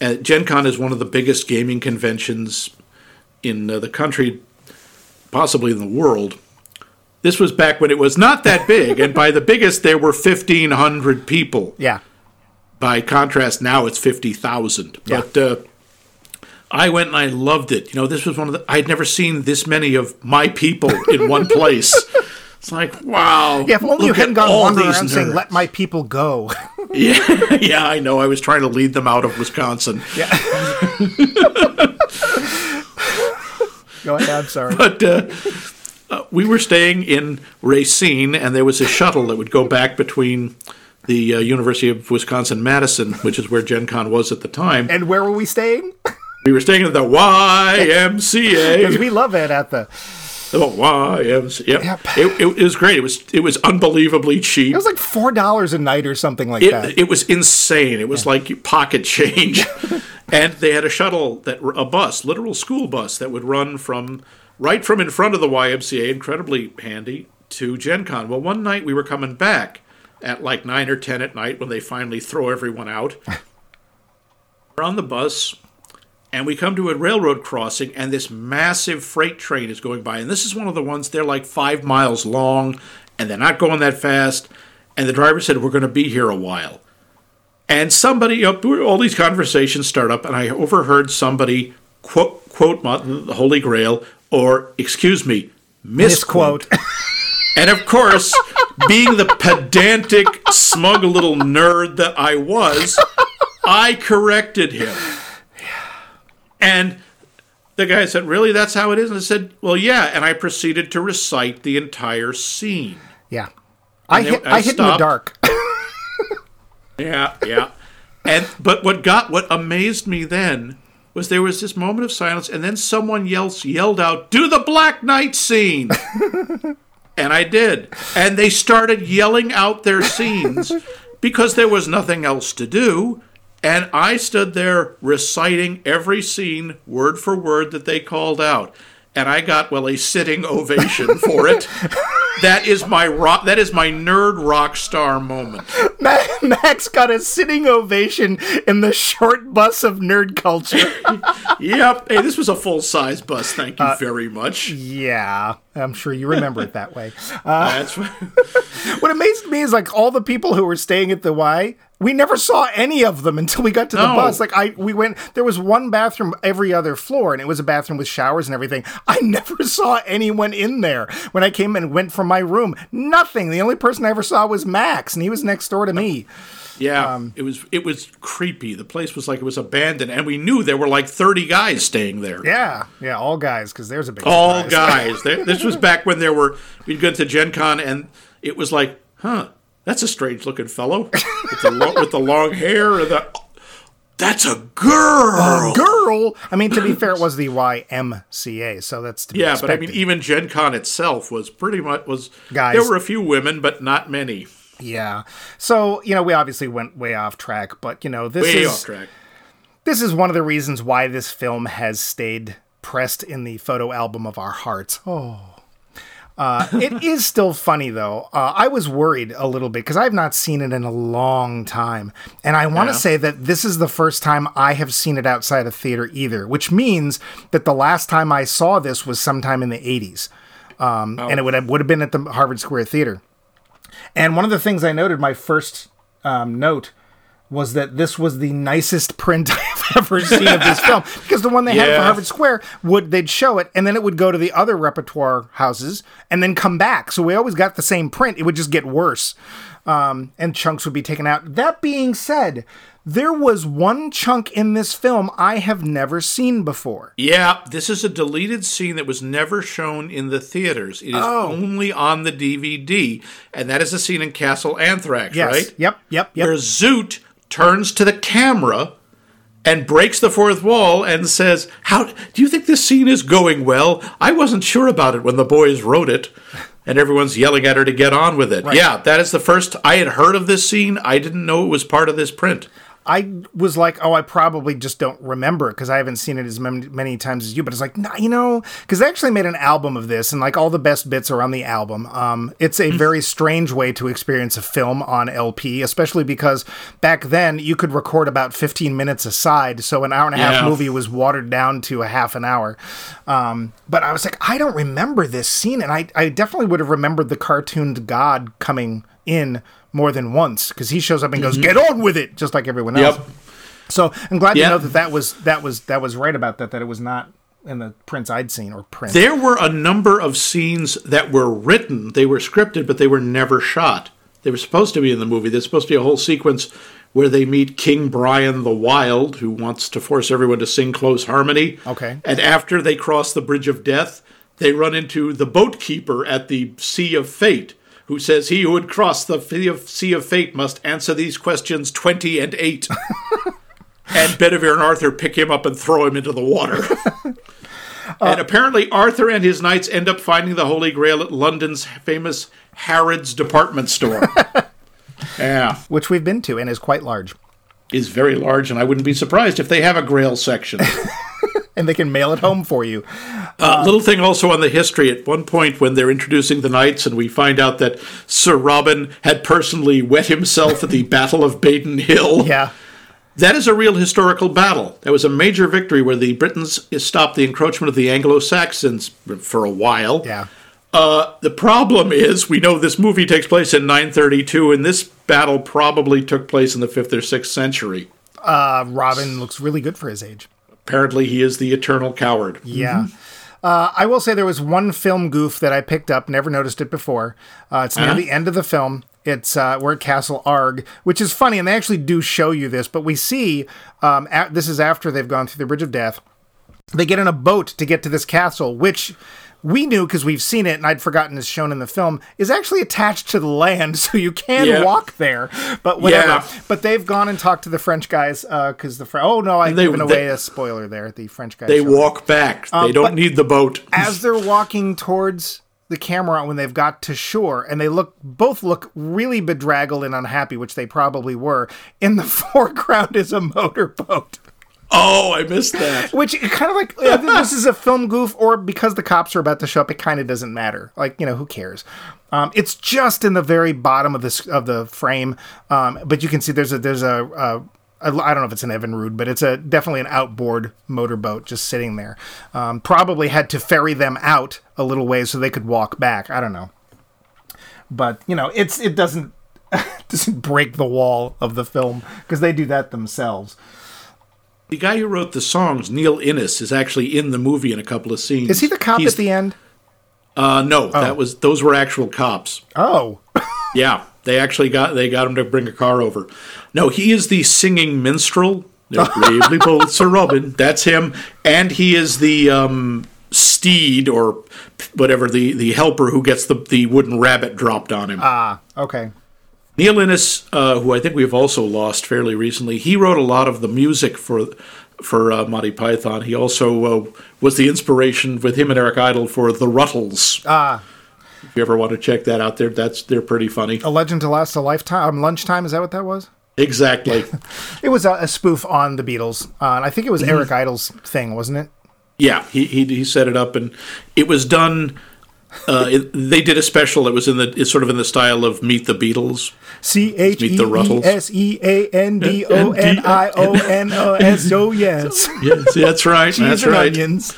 And Gen Con is one of the biggest gaming conventions in uh, the country, possibly in the world. This was back when it was not that big, and by the biggest, there were fifteen hundred people. yeah. By contrast, now it's fifty thousand. Yeah. But uh, I went and I loved it. You know, this was one of the I'd never seen this many of my people in one place. It's like wow. Yeah, if only you hadn't gone all wandering around saying, let my people go. Yeah, yeah, I know. I was trying to lead them out of Wisconsin. Yeah. go ahead, I'm sorry. But uh, uh, we were staying in Racine, and there was a shuttle that would go back between the uh, University of Wisconsin Madison, which is where Gen Con was at the time. And where were we staying? We were staying at the Because YMCA. we love it at the. The YMCA. Yep. Yep. It, it was great. It was it was unbelievably cheap. It was like four dollars a night or something like It, that. it was insane. It was like pocket change. and they had a shuttle that a bus, literal school bus that would run from right from in front of the YMCA, incredibly handy, to Gen Con. Well, one night we were coming back at like 9 or 10 at night when they finally throw everyone out. we're on the bus and we come to a railroad crossing and this massive freight train is going by and this is one of the ones they're like 5 miles long and they're not going that fast and the driver said we're going to be here a while. And somebody, all these conversations start up, and I overheard somebody quote, quote the Holy Grail, or excuse me, misquote. Misquote. And of course, being the pedantic, smug little nerd that I was, I corrected him. And the guy said, Really? That's how it is? And I said, Well, yeah. And I proceeded to recite the entire scene. yeah. I hit, I I hit in the dark. Yeah, yeah. And but what got what amazed me then was there was this moment of silence, and then someone yells yelled out, "Do the Black Knight scene!" and I did, and they started yelling out their scenes because there was nothing else to do. And I stood there reciting every scene word for word that they called out. And I got, well, a sitting ovation for it. That is my rock. That is my nerd rock star moment. Max got a sitting ovation in the short bus of nerd culture. Yep. Hey, this was a full size bus. Thank you Uh, very much. yeah, I'm sure you remember it that way. Uh, That's what amazed me is like all the people who were staying at the Y. We never saw any of them until we got to the No. bus. Like I, we went. There was one bathroom every other floor, and it was a bathroom with showers and everything. I never saw anyone in there when I came and went from my room. Nothing. The only person I ever saw was Max, and he was next door to me. Yeah. Um, it was it was creepy. The place was like it was abandoned, and we knew there were like thirty guys staying there. Yeah, yeah, all guys, because there's a big All guys. There- this was back when there were we'd go to Gen Con, and it was like, huh, that's a strange looking fellow with the lo- with the long hair. And the, that's a girl. girl. I mean, to be fair, it was the YMCA, so that's to be Yeah, but I mean, even Gen Con itself was pretty much was. Guys. There were a few women, but not many. Yeah. So you know, we obviously went way off track, but you know, this Way is this is one of the reasons why this film has stayed pressed in the photo album of our hearts. Oh. Uh, it is still funny though. Uh, I was worried a little bit because I've not seen it in a long time, and I want to Yeah. say that this is the first time I have seen it outside of theater either, which means that the last time I saw this was sometime in the '80s, um, and it would have, would have been at the Harvard Square Theater. And one of the things I noted, my first um, note, was that this was the nicest print I've ever seen of this film because the one they had for Harvard Square would they'd show it and then it would go to the other repertoire houses and then come back. So we always got the same print. It would just get worse, um, and chunks would be taken out. That being said, there was one chunk in this film I have never seen before. Yeah, this is a deleted scene that was never shown in the theaters. It is Oh. only on the DVD, and that is a scene in Castle Anthrax, Yes. right? Yep. Yep. Yep. Where Zoot turns to the camera and breaks the fourth wall and says, "How do you think this scene is going well? I wasn't sure about it when the boys wrote it." And everyone's yelling at her to get on with it. Yeah, that is the first I had heard of this scene. I didn't know it was part of this print. I was like, oh, I probably just don't remember because I haven't seen it as many, many times as you. But it's like, nah, you know, because they actually made an album of this, and like all the best bits are on the album. Um, it's a very strange way to experience a film on LP, especially because back then you could record about 15 minutes aside, so an hour and a half Yeah. movie was watered down to a half an hour. Um, but I was like, I don't remember this scene, and I, I definitely would have remembered the cartooned God coming in more than once because he shows up and goes, mm-hmm. "Get on with it," just like everyone else. Yep. So I'm glad Yep. to know that that was that was that was right about that. That it was not in the prints I'd seen or print. There were a number of scenes that were written, they were scripted, but they were never shot. They were supposed to be in the movie. There's supposed to be a whole sequence where they meet King Brian the Wild, who wants to force everyone to sing close harmony. Okay. And after they cross the Bridge of Death, they run into the boat keeper at the Sea of Fate, who says he who would cross the Sea of, Fate must answer these questions 20 and 8. and Bedivere and Arthur pick him up and throw him into the water. Uh, and apparently Arthur and his knights end up finding the Holy Grail at London's famous Harrods department store. yeah, which we've been to and is quite large. is very large, and I wouldn't be surprised if they have a Grail section. And they can mail it home for you. Uh, little thing also on the history. At one point, when they're introducing the knights, and we find out that Sir Robin had personally wet himself at the Battle of Badon Hill. Yeah. That is a real historical battle. That was a major victory where the Britons stopped the encroachment of the Anglo Saxons for a while. Yeah. Uh, the problem is, we know this movie takes place in 932, and this battle probably took place in the 5th or 6th century. Uh, Robin looks really good for his age. Apparently, he is the eternal coward. Yeah. Uh, I will say there was one film goof that I picked up, never noticed it before. Uh, it's near Uh-huh. the end of the film. It's uh, we're at Castle Arg, which is funny, and they actually do show you this. But we see um, at, this is after they've gone through the Bridge of Death. They get in a boat to get to this castle, which we knew because we've seen it, and I'd forgotten is shown in the film, is actually attached to the land, so you can Yeah. walk there. But whatever. Yeah. But they've gone and talked to the French guys uh, because the Fr- oh no, I've They- given they- away a spoiler there. The French guys They walk back. they um, don't need the boat. as they're walking towards the camera when they've got to shore and they look both look really bedraggled and unhappy which they probably were in the foreground is a motorboat Oh, I missed that. which kind of like this is a film goof or because the cops are about to show up it kind of doesn't matter like you know who cares um, it's just in the very bottom of this of the frame um, but you can see there's a there's a, a I don't know if it's an Evinrude, but it's a definitely an outboard motorboat just sitting there. Um, probably had to ferry them out a little ways so they could walk back. I don't know, but you know, it's it doesn't doesn't break the wall of the film because they do that themselves. The guy who wrote the songs, Neil Innes, is actually in the movie in a couple of scenes. Is he the cop He's- at the end? Uh, no, that was those were actual cops. Oh, Yeah, they actually got they got him to bring a car over. No, he is the singing minstrel. Bravely bold Sir Robin. That's him, and he is the um, steed or whatever the the helper who gets the the wooden rabbit dropped on him. ah, okay. Neil Innes, uh, who I think we've also lost fairly recently, he wrote a lot of the music for for uh, Monty Python. He also uh, was the inspiration with him and Eric Idle for the Ruttles. Ah, If you ever want to check that out, there that's they're pretty funny. a legend to last a lifetime. Um, lunchtime is that what that was? Exactly. It was a, a spoof on the Beatles, uh, and I think it was Mm-hmm. Eric Idle's thing, wasn't it? yeah, he, he he set it up, and it was done. Uh, it, they did a special. It was in the it's sort of in the style of Meet the Beatles. C H E Meet the E Ruttles. S E A N D O N I O N O S O yes. Yes, that's right. That's right. onions.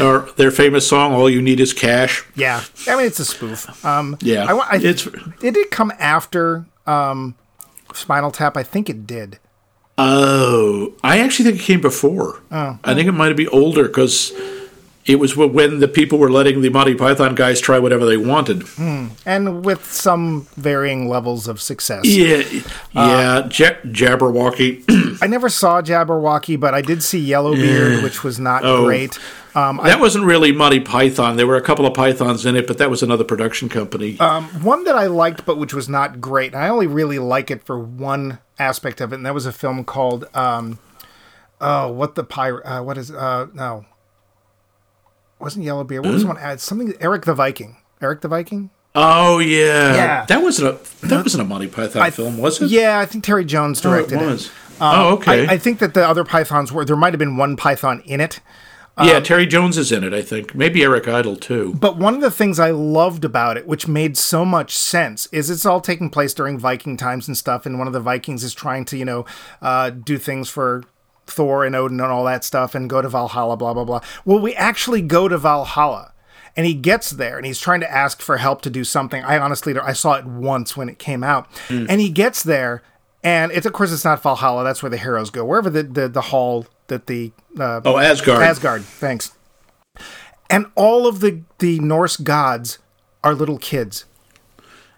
Or their famous song, "All You Need Is Cash." Yeah, I mean it's a spoof. Um, Yeah, I, I, it's did it come after um, Spinal Tap? I think it did. Oh, I actually think it came before. Oh. I think it might be older because it was when the people were letting the Monty Python guys try whatever they wanted. and with some varying levels of success. Yeah, Uh, yeah. Jabberwocky. I never saw Jabberwocky, but I did see Yellowbeard, which was not Oh. great. Um, I, that wasn't really Monty Python. There were a couple of pythons in it, but that was another production company. one that I liked, but which was not great, and I only really like it for one aspect of it, and that was a film called um, oh, what the pirate? Uh, what is uh, no, wasn't Yellowbeard? What was the one? Uh, something Eric the Viking. Eric the Viking. oh yeah. Yeah. that wasn't a that wasn't a Monty Python film, was it? Yeah, I think Terry Jones Oh, it directed it. was. oh, okay. I, I think that the other pythons were there might have been one python in it. yeah, Terry Jones is in it. I think maybe Eric Idle too. But one of the things I loved about it, which made so much sense, is it's all taking place during Viking times and stuff. And one of the Vikings is trying to, you know, uh, do things for Thor and Odin and all that stuff and go to Valhalla, blah, blah, blah. Well, we actually go to Valhalla. And he gets there and he's trying to ask for help to do something. I honestly, I saw it once when it came out. And he gets there and it's, of course, it's not Valhalla. That's where the heroes go, wherever the, the, the hall that the uh, Oh, Asgard. Asgard, thanks. And all of the the Norse gods are little kids.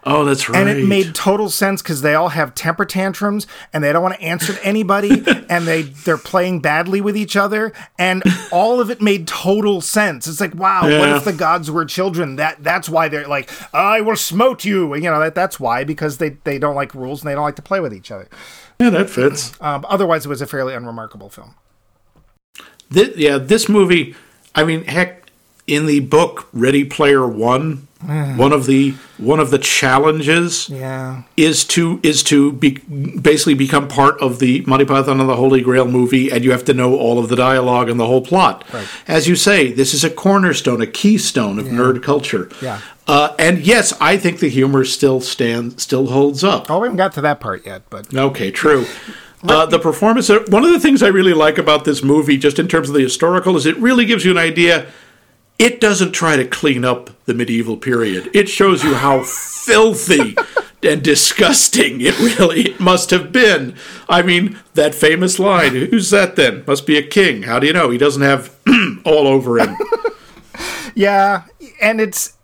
Oh, that's right. And it made total sense because they all have temper tantrums and they don't want to answer to anybody and they they're playing badly with each other and all of it made total sense. It's like, wow, what if the gods were children? That that's why they're like, I will smote you. You know, that that's why because they they don't like rules and they don't like to play with each other. yeah, that fits. Um, otherwise, it was a fairly unremarkable film. Thi- yeah, this movie, I mean, heck, in the book Ready Player One, one of the one of the challenges Yeah. is to is to be basically become part of the Monty Python and the Holy Grail movie, and you have to know all of the dialogue and the whole plot. Right. As you say, this is a cornerstone, a keystone of nerd culture. Yeah. Uh, and yes, I think the humor still stands, still holds up. Oh, we haven't got to that part yet, but Okay, true. Uh, the performance. One of the things I really like about this movie, just in terms of the historical, is it really gives you an idea. It doesn't try to clean up the medieval period. It shows you how filthy and disgusting it really must have been. I mean, that famous line who's that then? Must be a king. How do you know? He doesn't have all over him. yeah, and it's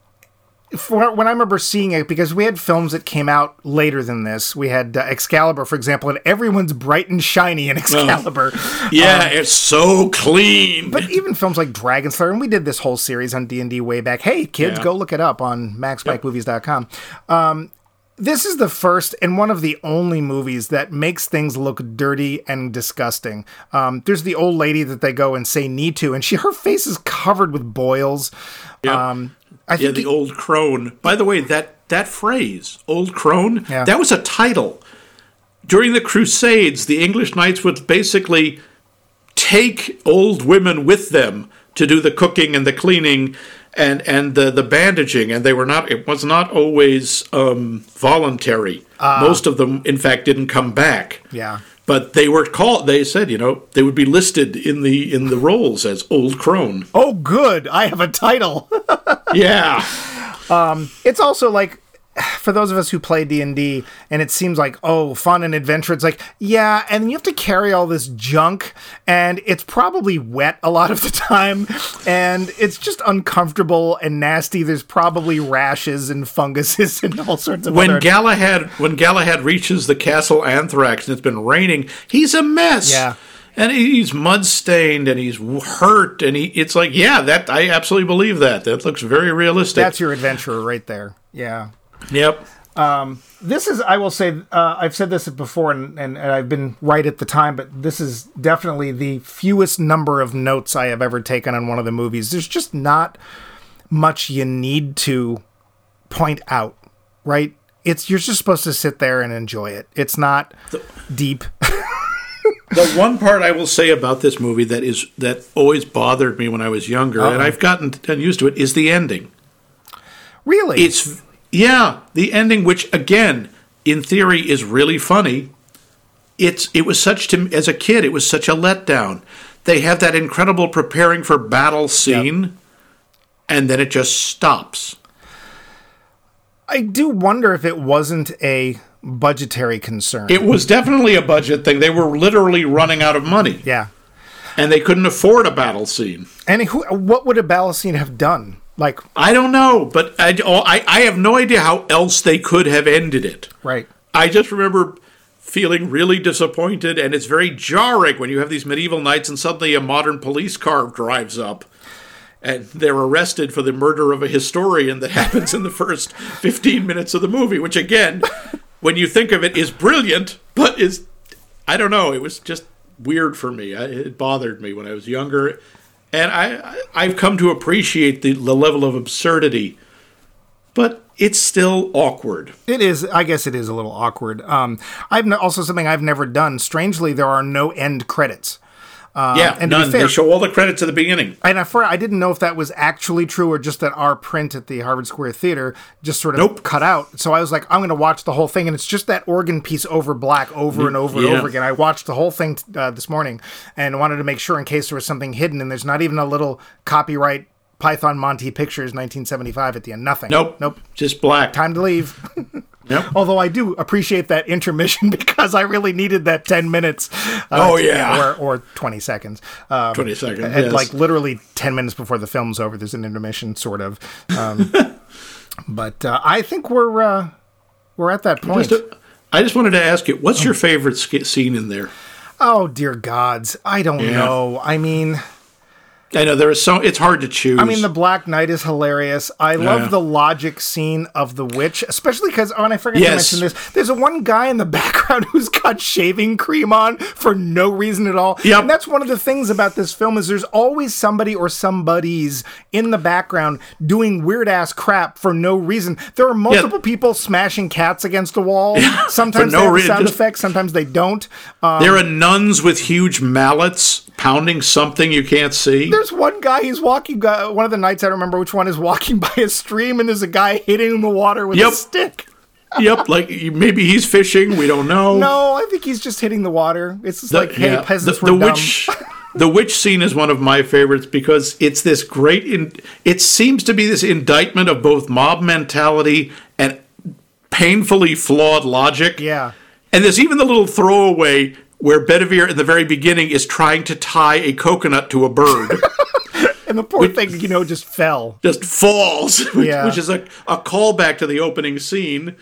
when I remember seeing it because we had films that came out later than this. We had uh, Excalibur, for example, and everyone's bright and shiny in Excalibur. Yeah, it's so clean. But even films like Dragon Slayer, and we did this whole series on D and D way back. Hey, kids, Yeah. go look it up on MaxBikeMovies.com. Um, this is the first and one of the only movies that makes things look dirty and disgusting. Um, there's the old lady that they go and say need to, and she her face is covered with boils. Yeah. Um, I Yeah, the the- old crone. By the way, that that phrase, old crone, Yeah. that was a title. During the Crusades, the English knights would basically take old women with them to do the cooking and the cleaning and and the, the bandaging and they were not it was not always um, voluntary most of them in fact didn't come back Yeah. but they were called they said you know they would be listed in the in the rolls as old crone oh, good, I have a title. yeah um, it's also like for those of us who play D&D and it seems like oh fun and adventure it's like yeah and you have to carry all this junk and it's probably wet a lot of the time and it's just uncomfortable and nasty there's probably rashes and funguses and all sorts of when other Galahad when Galahad reaches the castle Anthrax and it's been raining, he's a mess. Yeah. And he's mud stained and he's hurt and he it's like, yeah, that I absolutely believe that. That looks very realistic. that's your adventurer right there yeah yep. this is i will say uh, i've said this before and, and, and i've been right at the time but this is definitely the fewest number of notes i have ever taken on one of the movies there's just not much you need to point out right it's you're just supposed to sit there and enjoy it it's not deep The one part I will say about this movie that is that always bothered me when I was younger, and uh-huh. I've gotten used to it, is the ending. really It's yeah, the ending, which again, in theory, is really funny. It's it was such to as a kid, it was such a letdown. They have that incredible preparing for battle scene, and then it just stops. i do wonder if it wasn't a budgetary concern It was definitely a budget thing. They were literally running out of money, yeah and they couldn't afford a battle scene. and who, what would a battle scene have done like I don't know, but I, oh, I, I have no idea how else they could have ended it. right I just remember feeling really disappointed, and it's very jarring when you have these medieval knights and suddenly a modern police car drives up. And they're arrested for the murder of a historian that happens in the first 15 minutes of the movie, which, again, when you think of it, is brilliant, but is, I don't know, it was just weird for me. I, it bothered me when I was younger. And I, I, I've come to appreciate the, the level of absurdity, but it's still awkward. It is. I guess it is a little awkward. Um, I've n- also something I've never done. Strangely, there are no end credits. Yeah, and none. fair- they show all the credits at the beginning. And I, for, I didn't know if that was actually true or just that our print at the Harvard Square Theater just sort of Nope. cut out. So I was like, I'm going to watch the whole thing, and it's just that organ piece over black over and over and over again. I watched the whole thing uh, this morning and wanted to make sure in case there was something hidden, and there's not even a little copyright Python Monty Pictures 1975 at the end. Nothing. Nope. Nope. Just black. Time to leave. Yep. Although I do appreciate that intermission because I really needed that 10 minutes. uh, Oh, yeah. Or, or 20 seconds. Um, 20 seconds, and yes. Like literally 10 minutes before the film's over, there's an intermission, sort of. Um, but uh, I think we're uh, we're at that point. Just I just wanted to ask you, what's your favorite sk- scene in there? oh, dear gods. I don't Yeah. know. I mean, I know there is so it's hard to choose. I mean, the Black Knight is hilarious. I love Yeah. the logic scene of the witch, especially because, oh, and I forgot Yes. to mention this. There's a one guy in the background who's got shaving cream on for no reason at all. Yep. And that's one of the things about this film is there's always somebody or somebodies in the background doing weird ass crap for no reason. There are multiple people smashing cats against the wall. Sometimes no they have sound just- effects, sometimes they don't. Um, there are nuns with huge mallets pounding something you can't see. There's one guy, he's walking, uh, one of the knights, I don't remember which one, is walking by a stream and there's a guy hitting the water with Yep. a stick. yep, like maybe he's fishing. We don't know. No, I think he's just hitting the water. It's just The- like, hey, yeah, peasants the, the witch the witch scene is one of my favorites because it's this great in, it seems to be this indictment of both mob mentality and painfully flawed logic Yeah. and there's even the little throwaway where Bedivere in the very beginning is trying to tie a coconut to a bird And the poor thing, you know, just fell. just falls which, Yeah. which is a, a callback to the opening scene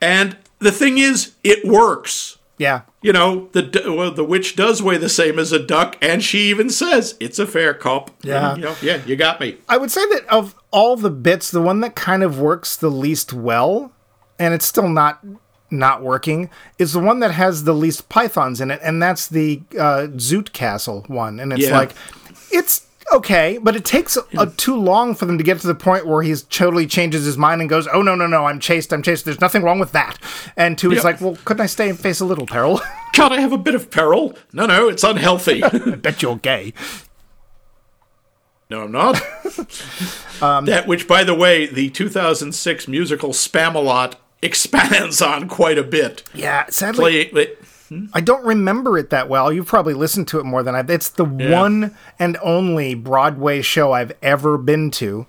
and the thing is it works Yeah. you know, the well, the witch does weigh the same as a duck, and she even says it's a fair cop. Yeah. you know, yeah, you got me. I would say that of all the bits, the one that kind of works the least well, and it's still not not working, is the one that has the least pythons in it, and that's the uh, Zoot Castle one. And it's Yeah. like, it's okay, but it takes uh, too long for them to get to the point where he totally changes his mind and goes, "Oh no, no, no, I'm chaste, I'm chaste. There's nothing wrong with that." And two is Yep. like, "Well, couldn't I stay and face a little peril?" Can't I have a bit of peril? No, no, it's unhealthy. I bet you're gay. no, I'm not. Um, that, which, by the way, the 2006 musical Spamalot expands on quite a bit. Yeah, sadly, Play, I don't remember it that well. You've probably listened to it more than I. It's the one and only Broadway show I've ever been to.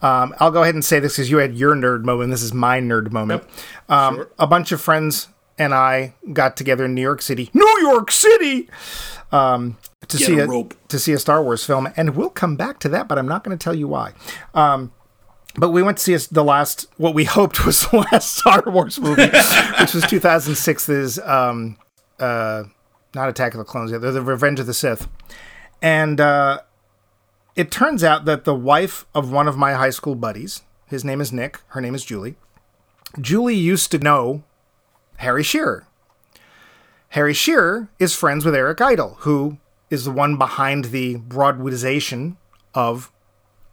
Um, I'll go ahead and say this because you had your nerd moment. This is my nerd moment. Um, Sure. A bunch of friends and I got together in New York City, New York City, um, to Get see a a, to see a Star Wars film, and we'll come back to that. But I'm not going to tell you why. Um, but we went to see the last, what we hoped was the last Star Wars movie, which was 2006's um, uh, not Attack of the Clones, the, the Revenge of the Sith. And uh, it turns out that the wife of one of my high school buddies, his name is Nick, her name is Julie. Julie used to know Harry Shearer. Harry Shearer is friends with Eric Idle, who is the one behind the Broadwayization of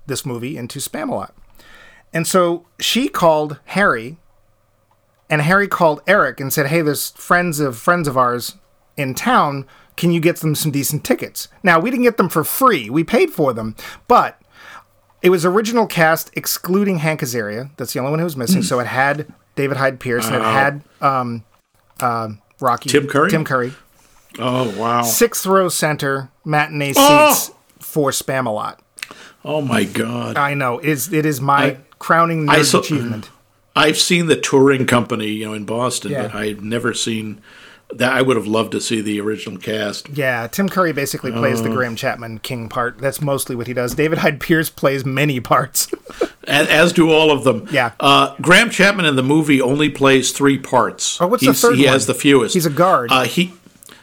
this movie into Spamalot. And so she called Harry, and Harry called Eric and said, "Hey, there's friends of friends of ours in town. Can you get them some decent tickets?" Now we didn't get them for free; we paid for them, but it was original cast excluding Hank Azaria. That's the only one who was missing. so it had David Hyde Pierce and it had um, uh, Rocky Tim Curry? Tim Curry. oh, wow. Sixth row center matinee Oh! seats for Spamalot. Oh, my God. I know it is it is my I- crowning nerd saw- achievement. I've seen the touring company, you know, in Boston, Yeah. but I've never seen that. I would have loved to see the original cast. Yeah, Tim Curry basically plays Oh. the Graham Chapman King part. That's mostly what he does. David Hyde Pierce plays many parts. as, as do all of them. Yeah. Uh, Graham Chapman in the movie only plays three parts. Oh, what's the He's- third He one? has the fewest. He's a guard. Uh, he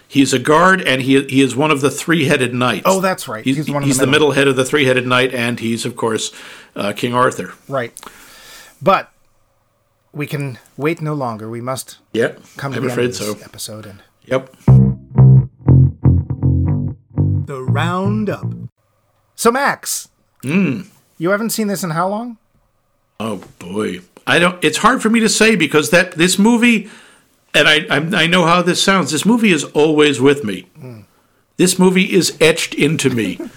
he's a guard, and he he is one of the three-headed knights. Oh, that's right. He's, He's one the he's the middle. middle head of the three-headed knight, and he's of course uh, King Arthur. right. But we can wait no longer. We must Yep, come to I'm the end afraid of this so. episode and Yep. the roundup. So Max, Hmm. you haven't seen this in how long? Oh boy, I don't. It's hard for me to say because that this movie, and I I, I know how this sounds. This movie is always with me. This movie is etched into me.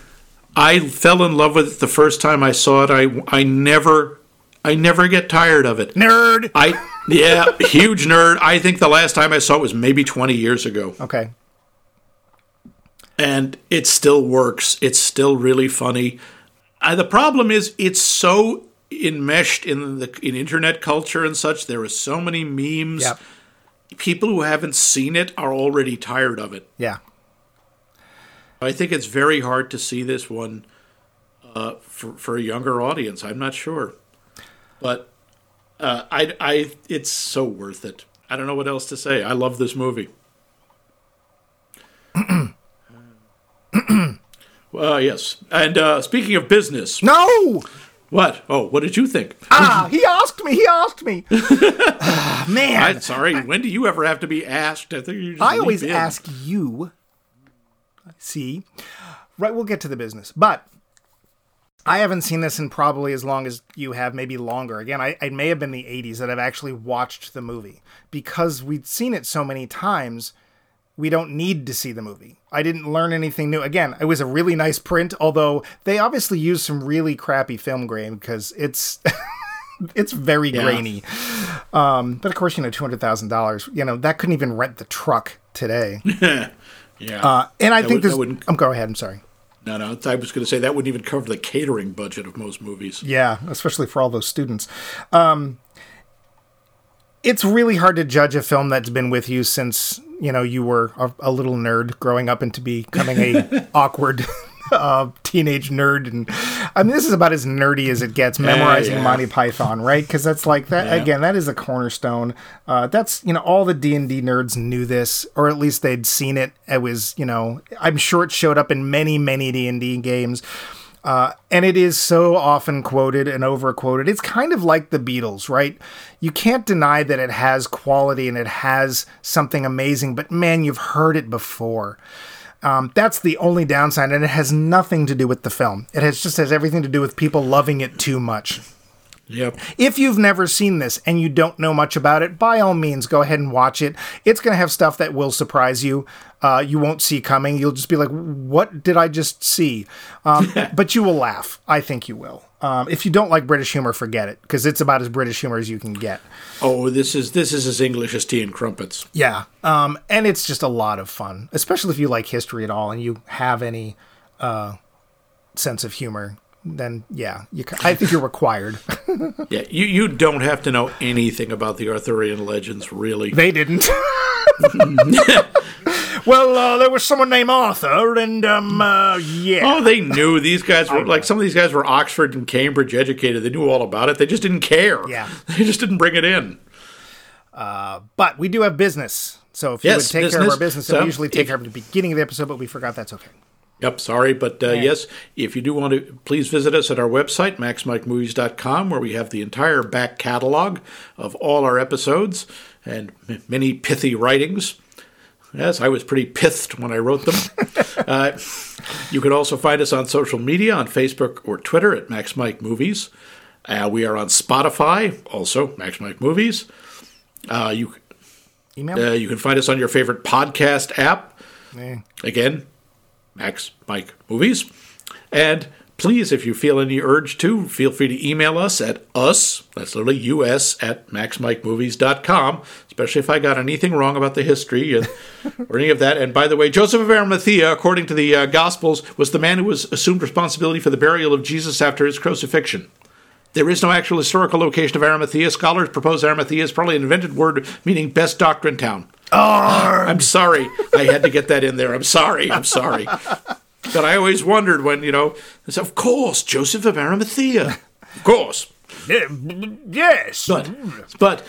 I fell in love with it the first time I saw it. I I never I never get tired of it. Nerd. I yeah, huge nerd. I think the last time I saw it was maybe 20 years ago. Okay. and it still works. It's still really funny. Uh, the problem is it's so enmeshed in the in internet culture and such. There are so many memes. Yep. People who haven't seen it are already tired of it. Yeah. I think it's very hard to see this one uh, for for a younger audience. I'm not sure, but uh, I I it's so worth it. I don't know what else to say. I love this movie. uh, yes. And uh, speaking of business, No. what? Oh, what did you think? Ah, he asked me. He asked me. Ah, man, I'm sorry. When do you ever have to be asked? I think you just I always in. ask you. See, right? We'll get to the business, but I haven't seen this in probably as long as you have, maybe longer. Again, I it may have been the '80s that I've actually watched the movie because we'd seen it so many times. We don't need to see the movie. I didn't learn anything new. Again, it was a really nice print, although they obviously used some really crappy film grain because it's it's very Yeah. grainy. Um, but of course, you know, two hundred thousand dollars. You know, that couldn't even rent the truck today. Yeah. Uh, and I That think would- wouldn't- Um, go ahead. I'm sorry. no, no. I was going to say that wouldn't even cover the catering budget of most movies. Yeah, especially for all those students. Um, it's really hard to judge a film that's been with you since you know you were a, a little nerd growing up and into becoming a awkward uh, teenage nerd, and I mean this is about as nerdy as it gets, memorizing yeah. Monty Python, right? Because that's like that Yeah. again. That is a cornerstone. Uh, that's you know all the D and D nerds knew this, or at least they'd seen it. It was you know I'm sure it showed up in many many D and D games. Uh, and it is so often quoted and overquoted. It's kind of like the Beatles, right? You can't deny that it has quality and it has something amazing, but man, you've heard it before. Um, that's the only downside, and it has nothing to do with the film. It has just has everything to do with people loving it too much. Yep. If you've never seen this and you don't know much about it, by all means, go ahead and watch it. It's going to have stuff that will surprise you. Uh, you won't see coming. You'll just be like, "What did I just see?" Um, but you will laugh. I think you will. Um, if you don't like British humor, forget it because it's about as British humor as you can get. Oh, this is this is as English as tea and crumpets. Yeah, um, and it's just a lot of fun, especially if you like history at all and you have any uh, sense of humor. Then yeah, you. I think you're required. Yeah, you you don't have to know anything about the Arthurian legends, really. They didn't. well, uh, there was someone named Arthur, and um, uh, yeah. Oh, they knew these guys were like some of these guys were Oxford and Cambridge educated. They knew all about it. They just didn't care. Yeah. they just didn't bring it in. But we do have business, so if you Yes, would take care of business. our business, So, we usually take if- care of the beginning of the episode, but we forgot that's okay. Yep, sorry, but uh, yes, if you do want to, please visit us at our website, maxmikemovies.com, where we have the entire back catalog of all our episodes and m- many pithy writings. Yes, I was pretty pithed when I wrote them. uh, you can also find us on social media on Facebook or Twitter at Max Mike Movies. Uh, we are on Spotify, also Max Mike Movies. Uh, you Email. uh, you can find us on your favorite podcast app. Eh. Again, Max Mike Movies. And please, if you feel any urge to, feel free to email us at us, that's literally us, at maxmikemovies.com, especially if I got anything wrong about the history or any of that. And by the way, Joseph of Arimathea, according to the uh, Gospels, was the man who was assumed responsibility for the burial of Jesus after his crucifixion. There is no actual historical location of Arimathea. Scholars propose Arimathea is probably an invented word meaning best doctrine town. I'm sorry. I had to get that in there. I'm sorry. I'm sorry. But I always wondered when, you know, it's, of course, Joseph of Arimathea. Of course. yes. But, but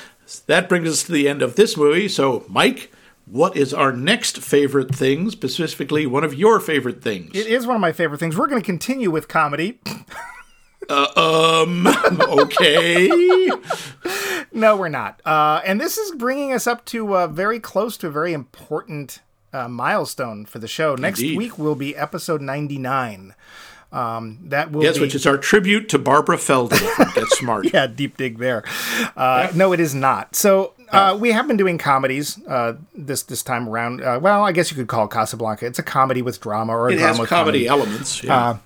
that brings us to the end of this movie. So, Mike, what is our next favorite thing, specifically one of your favorite things? it is one of my favorite things. We're going to continue with comedy. Um, okay. No, we're not. Uh, and this is bringing us up to uh, very close to a very important uh, milestone for the show. Next Indeed. week will be episode 99. Um, that will Yes, be which is our tribute to Barbara Feldon Get Smart. yeah, deep dig there. Uh, No, it is not. So uh, we have been doing comedies uh, this this time around. Uh, well, I guess you could call it Casablanca. It's a comedy with drama, or a It drama has with comedy elements. Yeah.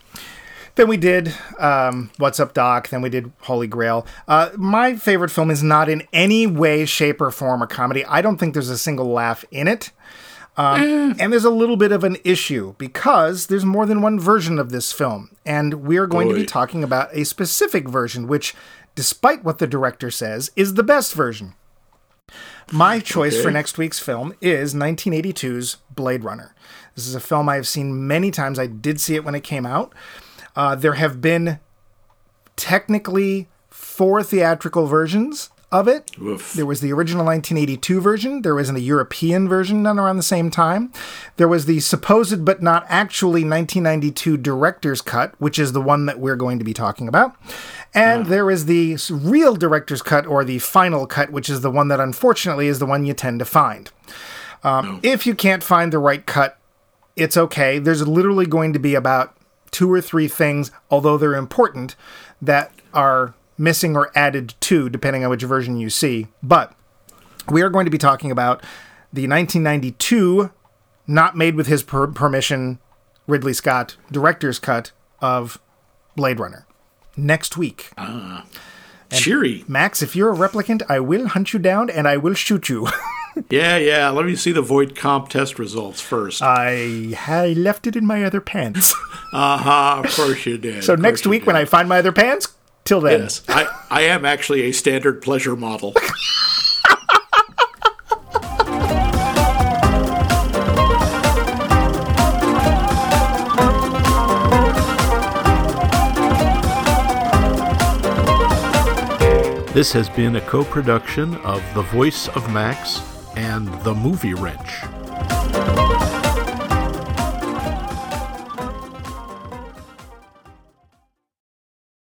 Then we did um, What's Up, Doc. Then we did Holy Grail. Uh, my favorite film is not in any way, shape, or form a comedy. I don't think there's a single laugh in it. Um, And there's a little bit of an issue because there's more than one version of this film. And we're going to be talking about a specific version, which, despite what the director says, is the best version. My choice for next week's film is 1982's Blade Runner. This is a film I've seen many times. I did see it when it came out. Uh, there have been technically four theatrical versions of it. Oof. There was the original 1982 version. There was a European version done around the same time. There was the supposed but not actually 1992 director's cut, which is the one that we're going to be talking about. And there is the real director's cut or the final cut, which is the one that unfortunately is the one you tend to find. Um, If you can't find the right cut, it's okay. There's literally going to be about two or three things, although they're important, that are missing or added to, depending on which version you see. But we are going to be talking about the 1992, not made with his per- permission, Ridley Scott director's cut of Blade Runner. Next week. Ah, Cheery. Max, if you're a replicant, I will hunt you down and I will shoot you. Yeah, yeah. Let me see the Voight-Kampff test results first. I, I left it in my other pants. uh huh. Of course you did. So next week when I find my other pants, till then. Yes, I, I am actually a standard pleasure model. This has been a co production of The Voice of Max and The Movie Wrench.